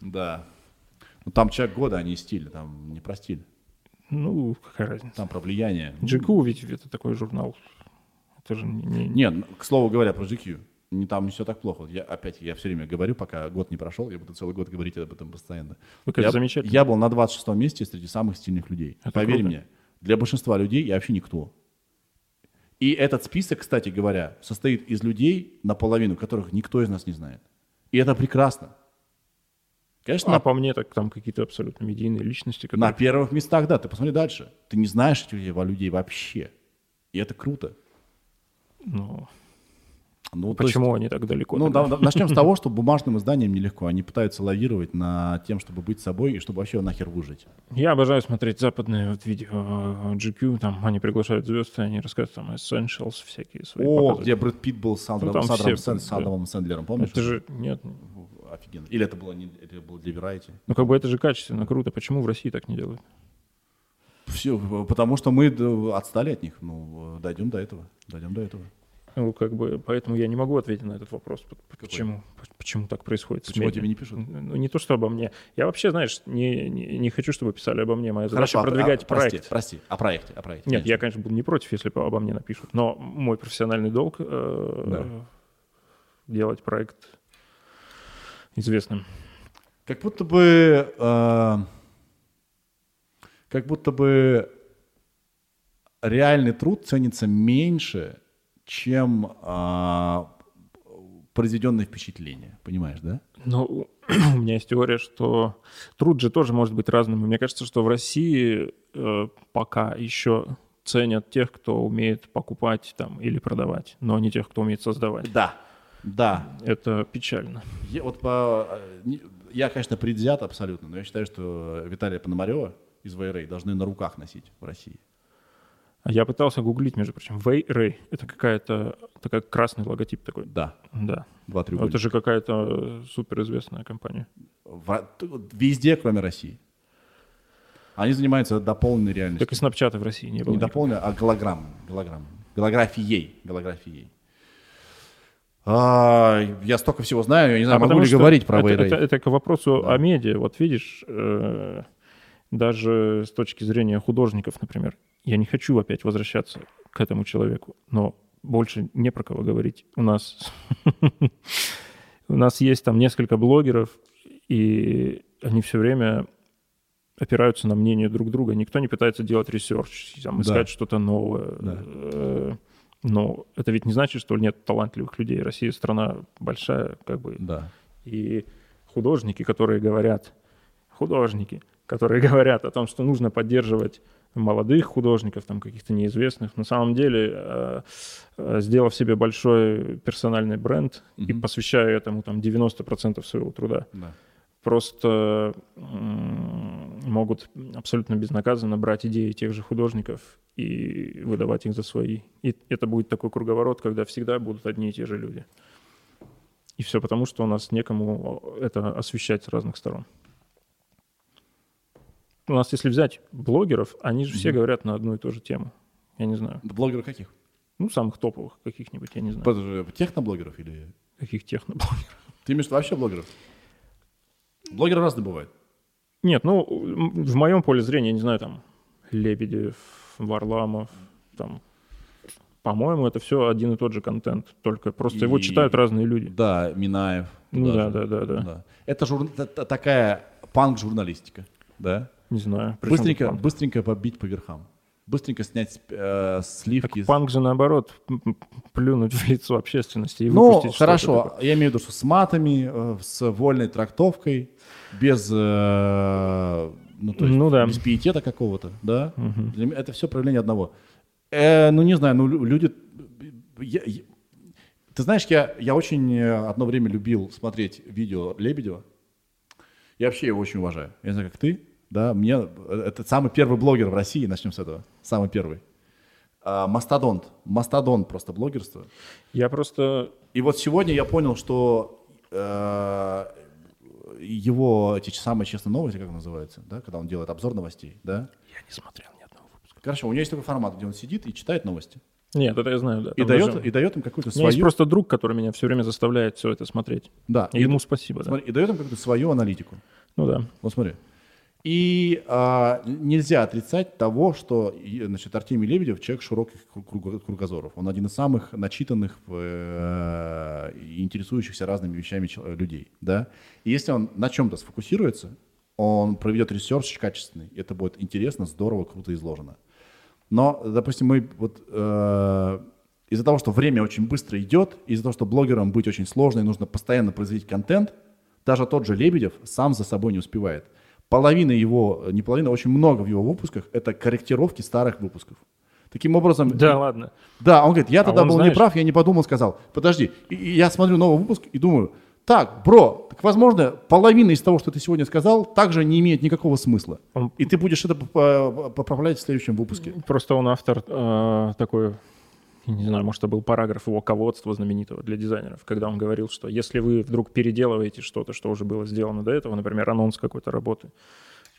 Да. Ну там человек года, а не стиль. Там не про стиль. Ну, какая разница? Там про влияние. GQ ведь это такой журнал. Это же не... не- Нет, ну, к слову говоря, про GQ. Не, там не все так плохо. Я, опять, я все время говорю, пока год не прошел, я буду целый год говорить об этом постоянно. Так это я, замечательно. я был на 26 месте среди самых стильных людей. Это Поверь круто. мне, для большинства людей я вообще никто. И этот список, кстати говоря, состоит из людей наполовину, которых никто из нас не знает. И это прекрасно. Конечно, А на, по мне, так там какие-то абсолютно медийные личности, на которые... первых местах, да, ты посмотри дальше. Ты не знаешь этих людей, людей вообще. И это круто. Ну, Ну, то есть- почему они так далеко? Ну, да, да, начнем с того, [LAUGHS] что бумажным изданиям нелегко. Они пытаются лавировать на тем, чтобы быть собой и чтобы вообще нахер выжить. Я обожаю смотреть западные вот видео э, GQ, там они приглашают звезд, и они рассказывают там essentials всякие свои. О, показывают. где Брэд Питт был с Ну, все, с Адамом Сэндлером, помнишь? Это же, нет, Офигенно. Или это было, не, это было для Variety? ну как бы это же качественно, круто. Почему в России так не делают? Все, потому что мы отстали от них. Ну, дойдем до этого. Дойдем до этого. Ну, как бы, поэтому я не могу ответить на этот вопрос. Почему, почему так происходит? Почему тебе не пишут? Ну, не то, что обо мне. Я вообще, знаешь, не, не, не хочу, чтобы писали обо мне. Моя задача а- продвигать а, прости, проект. Прости, о проекте, о проекте. Нет, я, конечно, буду не против, если обо мне напишут. Но мой профессиональный долг э, Да. делать проект известным. Как будто бы... э, как будто бы реальный труд ценится меньше, чем э, произведенное впечатление. Понимаешь, да? Но [CLEARS THROAT] у меня есть теория, что труд же тоже может быть разным. Мне кажется, что в России э, пока еще ценят тех, кто умеет покупать там или продавать, но не тех, кто умеет создавать. Да. Да. Это печально. Я, вот по, э, я, конечно, предвзят абсолютно, но я считаю, что Виталия Пономарева из ВРА должны на руках носить в России. А Я пытался гуглить, между прочим, Вэй Рэй. Это какая-то такая красный логотип такой. Да, Да. два Это же какая-то суперизвестная компания. В- везде, кроме России. Они занимаются дополненной реальностью. Так и снапчата в России не было. Не дополненной, а голограмм. голограмм. Голографией. Голографией. А, я столько всего знаю, я не знаю, А могу ли что говорить про это, Вейрей. это, это к вопросу Да. о медиа. Вот видишь, э, даже с точки зрения художников, например, я не хочу опять возвращаться к этому человеку, но больше не про кого говорить. У нас, [LAUGHS] у нас есть там несколько блогеров, и они все время опираются на мнение друг друга. Никто не пытается делать research, там, Да. искать что-то новое. Да. Но это ведь не значит, что нет талантливых людей. Россия страна большая, как бы Да. и художники, которые говорят, художники, которые [LAUGHS] говорят о том, что нужно поддерживать молодых художников, там каких-то неизвестных, на самом деле, э, э, сделав себе большой персональный бренд и Мгм. посвящая этому там 90% своего труда, да. Просто могут абсолютно безнаказанно брать идеи тех же художников и выдавать их за свои. И это будет такой круговорот, когда всегда будут одни и те же люди. И все потому, что у нас некому это освещать с разных сторон. У нас, если взять блогеров, они же все говорят на одну и ту же тему. Я не знаю. Блогеры каких? Ну, самых топовых каких-нибудь, я не знаю. Подожди, техноблогеров или... Каких техноблогеров. Ты имеешь вообще блогеров? Блогеры разные бывают. Нет, ну, в моем поле зрения, я не знаю, там, Лебедев, Варламов, там, по-моему, это все один и тот же контент, только просто его И- читают разные люди. Да, Минаев. Ну да, да, да, да. Это жур- такая панк-журналистика, да? Не знаю. Быстренько, быстренько побить по верхам. Быстренько снять э, сливки. Так панк же наоборот, плюнуть в лицо общественности и Ну, выпустить хорошо, такое. я имею в виду, что с матами, э, с вольной трактовкой, без, э, ну, то есть Ну да. без пиетета какого-то, да? Меня это все проявление одного. Э, ну, не знаю, ну, лю- люди... я- я- ты знаешь, я, я очень э, одно время любил смотреть видео Лебедева. Я вообще его очень уважаю. Я не знаю, как ты, да, мне... э, Это самый первый блогер в России, начнем с этого. Самый первый. А, Мастодонт. Мастодонт просто блогерство. Я просто... И вот сегодня я понял, что э, его эти самые честные новости, как называется, да, когда он делает обзор новостей, да. Я не смотрел ни одного выпуска. Короче, у него есть такой формат, где он сидит и читает новости. Нет, это я знаю, да. И дает, даже- и дает им какую-то У меня есть свою... просто друг, который меня все время заставляет все это смотреть. Да, И и, ему спасибо, да. смотри, и дает им какую-то свою аналитику. Ну да. Вот смотри. И а, нельзя отрицать того, что значит, Артемий Лебедев человек широких кру- круг- кругозоров. Он один из самых начитанных э, интересующихся разными вещами людей. Да? И если он на чем-то сфокусируется, он проведет research качественный. Это будет интересно, здорово, круто изложено. Но, допустим, мы вот э, из-за того, что время очень быстро идет, из-за того, что блогерам быть очень сложно и нужно постоянно производить контент, даже тот же Лебедев сам за собой не успевает. Половина его, не половина, очень много в его выпусках это корректировки старых выпусков. Таким образом, Да, ладно. да, он говорит, я А тогда он, был знаешь- неправ, я не подумал, сказал, подожди. И, и я смотрю новый выпуск и думаю, так, бро, так возможно, половина из того, что ты сегодня сказал, также не имеет никакого смысла. Он- И ты будешь это поп- поправлять в следующем выпуске. Просто он автор э, такой, не знаю, может, это был параграф его ководства знаменитого для дизайнеров, когда он говорил, что если вы вдруг переделываете что-то, что уже было сделано до этого, например, анонс какой-то работы,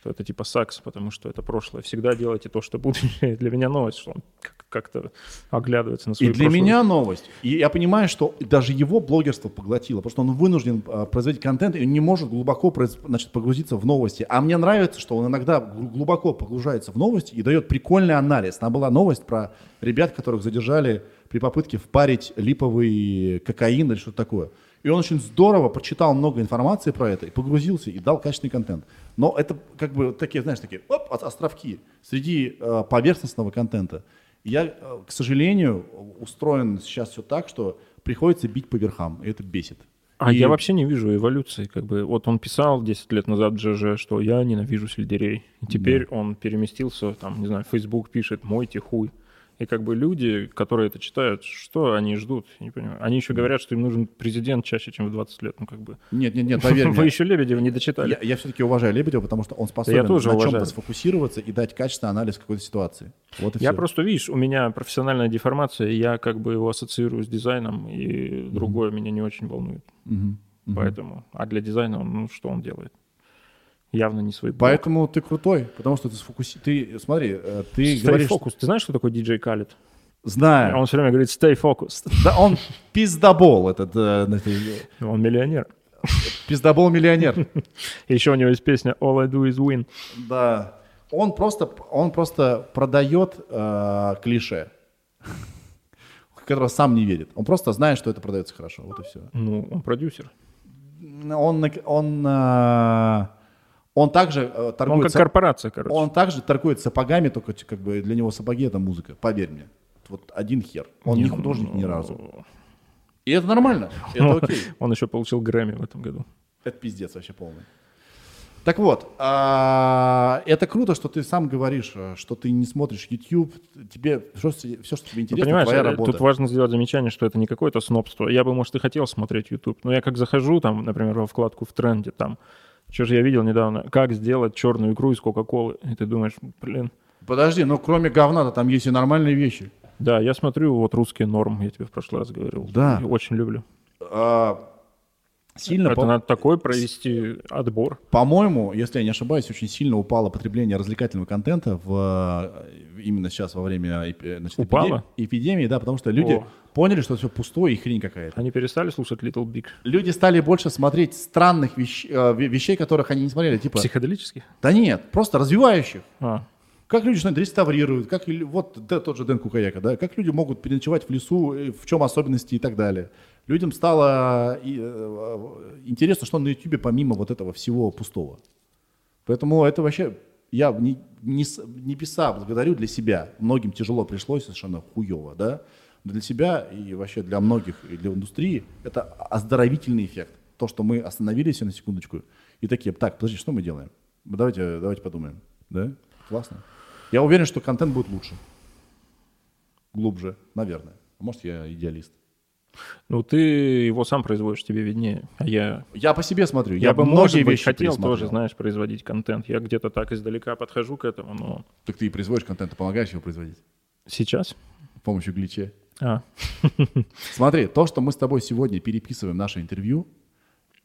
то это типа сакс, потому что это прошлое. Всегда делайте то, что будущее. [LAUGHS] Для меня новость, что он как- как-то оглядывается на И свою для прошлую- меня новость. И я понимаю, что даже его блогерство поглотило, потому что он вынужден а, производить контент, и он не может глубоко значит, погрузиться в новости. А мне нравится, что он иногда гл- глубоко погружается в новости и дает прикольный анализ. Там была новость про ребят, которых задержали при попытке впарить липовый кокаин или что-то такое. И он очень здорово прочитал много информации про это и погрузился и дал качественный контент. Но это как бы такие, знаешь, такие оп, ос- островки среди э, поверхностного контента. Я, э, к сожалению, устроен сейчас все так, что приходится бить по верхам, и это бесит. А И- я вообще не вижу эволюции. Как бы. Вот он писал 10 лет назад ЖЖ, что я ненавижу сельдерей. И теперь он переместился, там, не знаю, Facebook пишет «мойте хуй». И как бы люди, которые это читают, что они ждут? Я не понимаю. Они еще говорят, что им нужен президент чаще, чем в 20 лет. Ну, как бы. Нет, нет, нет, поверь [LAUGHS] Вы мне. еще Лебедева не дочитали. Я, все-таки уважаю Лебедева, потому что он способен тоже на чем-то сфокусироваться и дать качественный анализ какой-то ситуации. Вот и Я всё. просто, видишь, у меня профессиональная деформация, и я как бы его ассоциирую с дизайном, и другое меня не очень волнует. Мгм, мгм. Поэтому, а для дизайна, ну, что он делает? Явно не свой блог. Поэтому ты крутой, потому что ты сфокуси... Ты, смотри, э, ты Стрейт говоришь... фокус. Ты знаешь, что такое диджей Khaled? Знаю. Он все время говорит stay focused. Да, он пиздобол этот, э, Он миллионер. пиздобол миллионер. [LAUGHS] Еще у него есть песня All I Do Is Win. Да. Он просто, он просто продает э, клише, в которого сам не верит. Он просто знает, что это продается хорошо. Вот и все. Ну, он продюсер. Он, он, э, он также э, Он торгует... как са- корпорация, короче. Он также торгует сапогами, только как бы для него сапоги это музыка, поверь мне. Вот один хер. Он не художник ни разу. И это нормально. Это окей. [LAUGHS] Он еще получил Грэмми в этом году. Это пиздец вообще полный. Так вот, а, это круто, что ты сам говоришь, э, что ты не смотришь YouTube, тебе все, что тебе Ну, интересно, понимаешь, твоя работа. тут важно сделать замечание, что это не какое-то снобство. Я бы, может, и хотел смотреть YouTube, но я как захожу, там, например, во вкладку в тренде, там, что же я видел недавно, как сделать черную икру из Кока-Колы. И ты думаешь, блин, Подожди, но кроме говна-то там есть и нормальные вещи. да, я смотрю вот русский норм, я тебе в прошлый раз говорил. Да. И Очень люблю. А, сильно, это по- надо такой провести отбор. по-моему, если я не ошибаюсь, очень сильно упало потребление развлекательного контента в, э, именно сейчас во время значит, Упало? эпидем- эпидемии, да, потому что люди О. поняли, что все пустое и хрень какая-то. Они перестали слушать Little Big. Люди стали больше смотреть странных вещ- э, ве- вещей, которых они не смотрели, типа... Психоделических? Да нет, просто развивающих. А, Как люди что-нибудь реставрируют, как вот да, тот же Дэн Кукаяка, да, как люди могут переночевать в лесу, э, в чем особенности и так далее. Людям стало э, интересно, что на Ютубе помимо вот этого всего пустого. Поэтому это вообще, я не, не небеса благодарю для себя. Многим тяжело пришлось, совершенно хуево, да. Но для себя и вообще для многих, и для индустрии это оздоровительный эффект. То, что мы остановились на секундочку и такие, так, подожди, что мы делаем? Давайте, давайте подумаем. Да? Классно. Я уверен, что контент будет лучше. Глубже, наверное. А может, я идеалист. ну ты его сам производишь, тебе виднее. А я, Я по себе смотрю. я, Я, бы, многие может быть, вещи хотел тоже, знаешь, производить контент. Я где-то так издалека подхожу к этому, но Так ты и производишь контент, ты помогаешь его производить сейчас... с помощью гличе. А, Смотри, то, что мы с тобой сегодня переписываем наше интервью,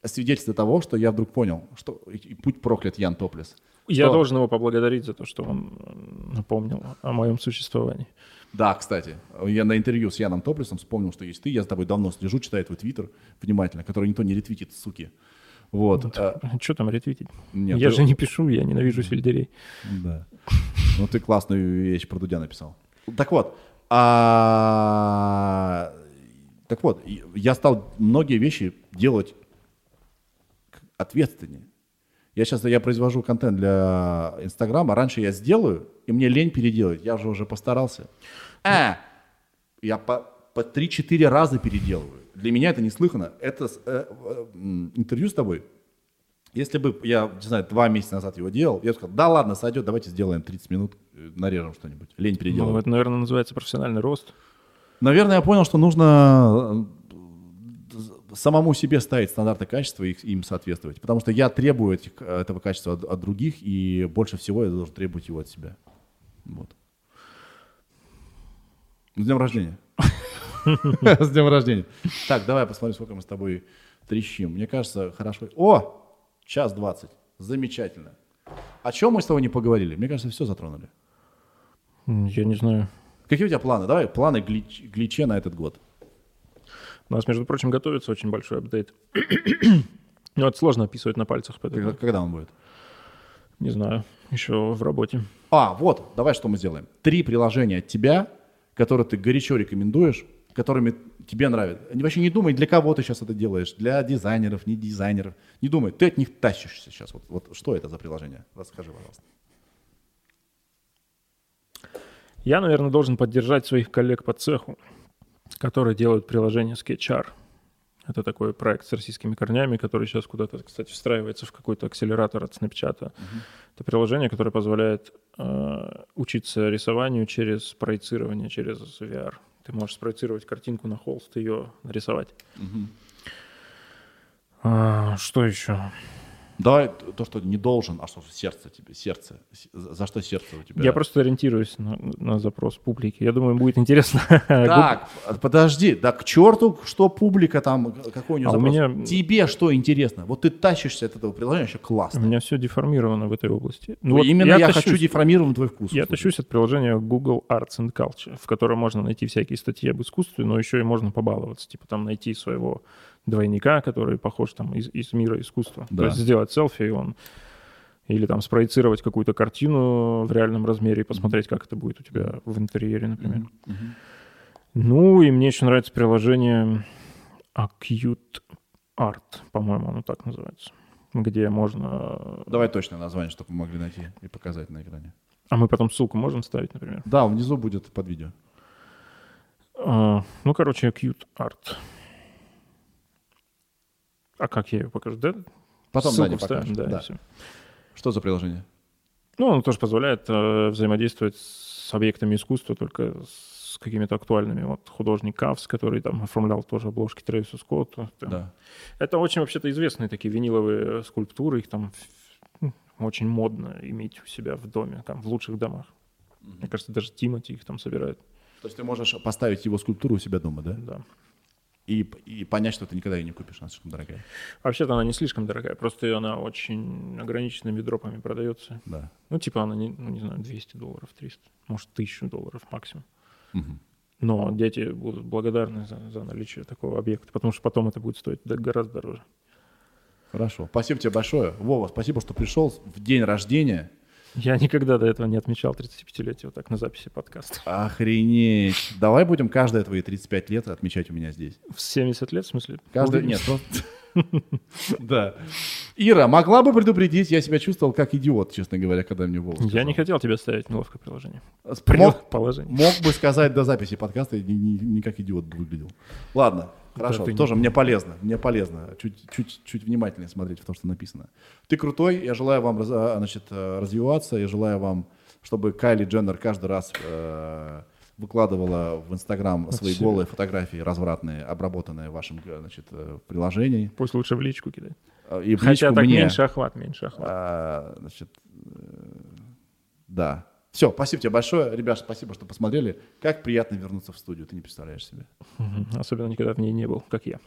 свидетельство того, что я вдруг понял, что путь проклят Ян Топлес. я Что? должен его поблагодарить за то, что он напомнил о моем существовании. Да, кстати, я на интервью с Яном Топлесом вспомнил, что есть ты, я за тобой давно слежу, читаю твой твиттер внимательно, который никто не ретвитит, суки. Вот. а, Что там ретвитить? нет, я ты- же не пишу, я ненавижу сельдерей. Да. Ну, ты классную вещь про Дудя написал. Так вот, а, так вот, я стал многие вещи делать ответственнее. Я сейчас я произвожу контент для Инстаграма. Раньше я сделаю, и мне лень переделать. Я же уже постарался. А, я по, по 3-4 раза переделываю. Для меня это неслыханно. Это э, э, интервью с тобой. Если бы я, не знаю, два месяца назад его делал, я бы сказал, да ладно, сойдет, давайте сделаем 30 минут, нарежем что-нибудь. Лень Ну, переделывать. это, наверное, называется профессиональный рост. Наверное, я понял, что нужно э, самому себе ставить стандарты качества и им соответствовать. Потому что я требую этих- этого качества от, от других, и больше всего я должен требовать его от себя. Вот. С днем рождения. [LAUGHS] С днем рождения. Так, давай посмотрим, сколько мы с тобой трещим. Мне кажется, хорошо. О! Час двадцать. Замечательно. О чем мы с тобой не поговорили? Мне кажется, все затронули. Я не знаю. Какие у тебя планы? Давай, планы глич- гличе на этот год. У нас, между прочим, готовится очень большой апдейт. [COUGHS] Ну, это сложно описывать на пальцах, поэтому Когда, он будет? не знаю. Еще в работе. А, вот, давай что мы сделаем. Три приложения от тебя, которые ты горячо рекомендуешь, которыми тебе нравятся. Не- Вообще не думай, для кого ты сейчас это делаешь. Для дизайнеров, не дизайнеров. Не думай, ты от них тащишься сейчас. Вот, вот что это за приложение? Расскажи, пожалуйста. Я, наверное, должен поддержать своих коллег по цеху, которые делают приложение Sketchar. Это такой проект с российскими корнями, который сейчас куда-то, кстати, встраивается в какой-то акселератор от Snapchat. Это приложение, которое позволяет э, учиться рисованию через проецирование, через VR. Ты можешь спроецировать картинку на холст и ее нарисовать. А, что еще? Давай то, что не должен, а что сердце тебе, сердце. За что сердце у тебя? Я просто ориентируюсь на, на запрос публики. Я думаю, будет интересно. [LAUGHS] Так, подожди, да к черту, что публика там, какой у нее А у запрос. меня- Тебе что интересно? Вот ты тащишься от этого приложения, вообще У классно. меня все деформировано в этой области. Ну, Ну, вот Именно я, тащусь- хочу деформировать твой вкус. Я тащусь от приложения Google Arts and Culture, в котором можно найти всякие статьи об искусстве, но еще и можно побаловаться. Типа там найти своего двойника, который похож там из, из мира искусства. Да. То есть сделать селфи, и он или там спроецировать какую-то картину в реальном размере и посмотреть, как это будет у тебя в интерьере, например. Мгм. Ну, и мне еще нравится приложение Acute Art, по-моему, оно так называется, где можно... Давай точное название, чтобы мы могли найти и показать на экране. А мы потом ссылку можем ставить, например? Да, внизу будет под видео. А, ну, короче, Acute Art. А как я ее покажу? Да? Потом Ссылку Надя покажет. да, Да. Что за приложение? Ну, он тоже позволяет э, взаимодействовать с объектами искусства, только с какими-то актуальными. Вот художник Кавс, который там оформлял тоже обложки Трэвису Скотту. Там. Да. Это очень вообще-то известные такие виниловые скульптуры, их там ну, очень модно иметь у себя в доме, там в лучших домах. Мне кажется, даже Тимати их там собирает. То есть ты можешь поставить его скульптуру у себя дома, да? Да. И, и понять, что ты никогда ее не купишь, она слишком дорогая. Вообще-то она не слишком дорогая, просто она очень ограниченными дропами продается. Да. Ну, типа она, не, ну, не знаю, 200 долларов, 300, может, 1000 долларов максимум. Мгм. Но дети будут благодарны за, за наличие такого объекта, потому что потом это будет стоить гораздо дороже. Хорошо. Спасибо тебе большое. Вова, спасибо, что пришел в день рождения. Я никогда до этого не отмечал 35-летие вот так на записи подкаста. Охренеть. Давай будем каждые твои 35 лет отмечать у меня здесь. В 70 лет, в смысле? Каждый... Нет, просто... [LAUGHS] Да. Ира, могла бы предупредить, я себя чувствовал как идиот, честно говоря, когда мне Вова Я не хотел тебя ставить неловкое приложение. Мог, Положение. мог бы сказать до записи подкаста, не, не- не как идиот бы выглядел. Ладно, хорошо, не тоже мне полезно, мне полезно чуть, чуть, чуть внимательнее смотреть в то, что написано. Ты крутой, я желаю вам а, значит, э, развиваться, я желаю вам, чтобы Кайли Дженнер каждый раз э, выкладывала в Инстаграм свои Спасибо. голые фотографии, развратные, обработанные вашим э, значит, э, приложении. Пусть лучше в личку кидать. Э, И в Хотя личку так мне. меньше охват, меньше охват. А, значит, да. Все, спасибо тебе большое. Ребят, спасибо, что посмотрели. Как приятно вернуться в студию, ты не представляешь себе. Особенно никогда в ней не был, как я.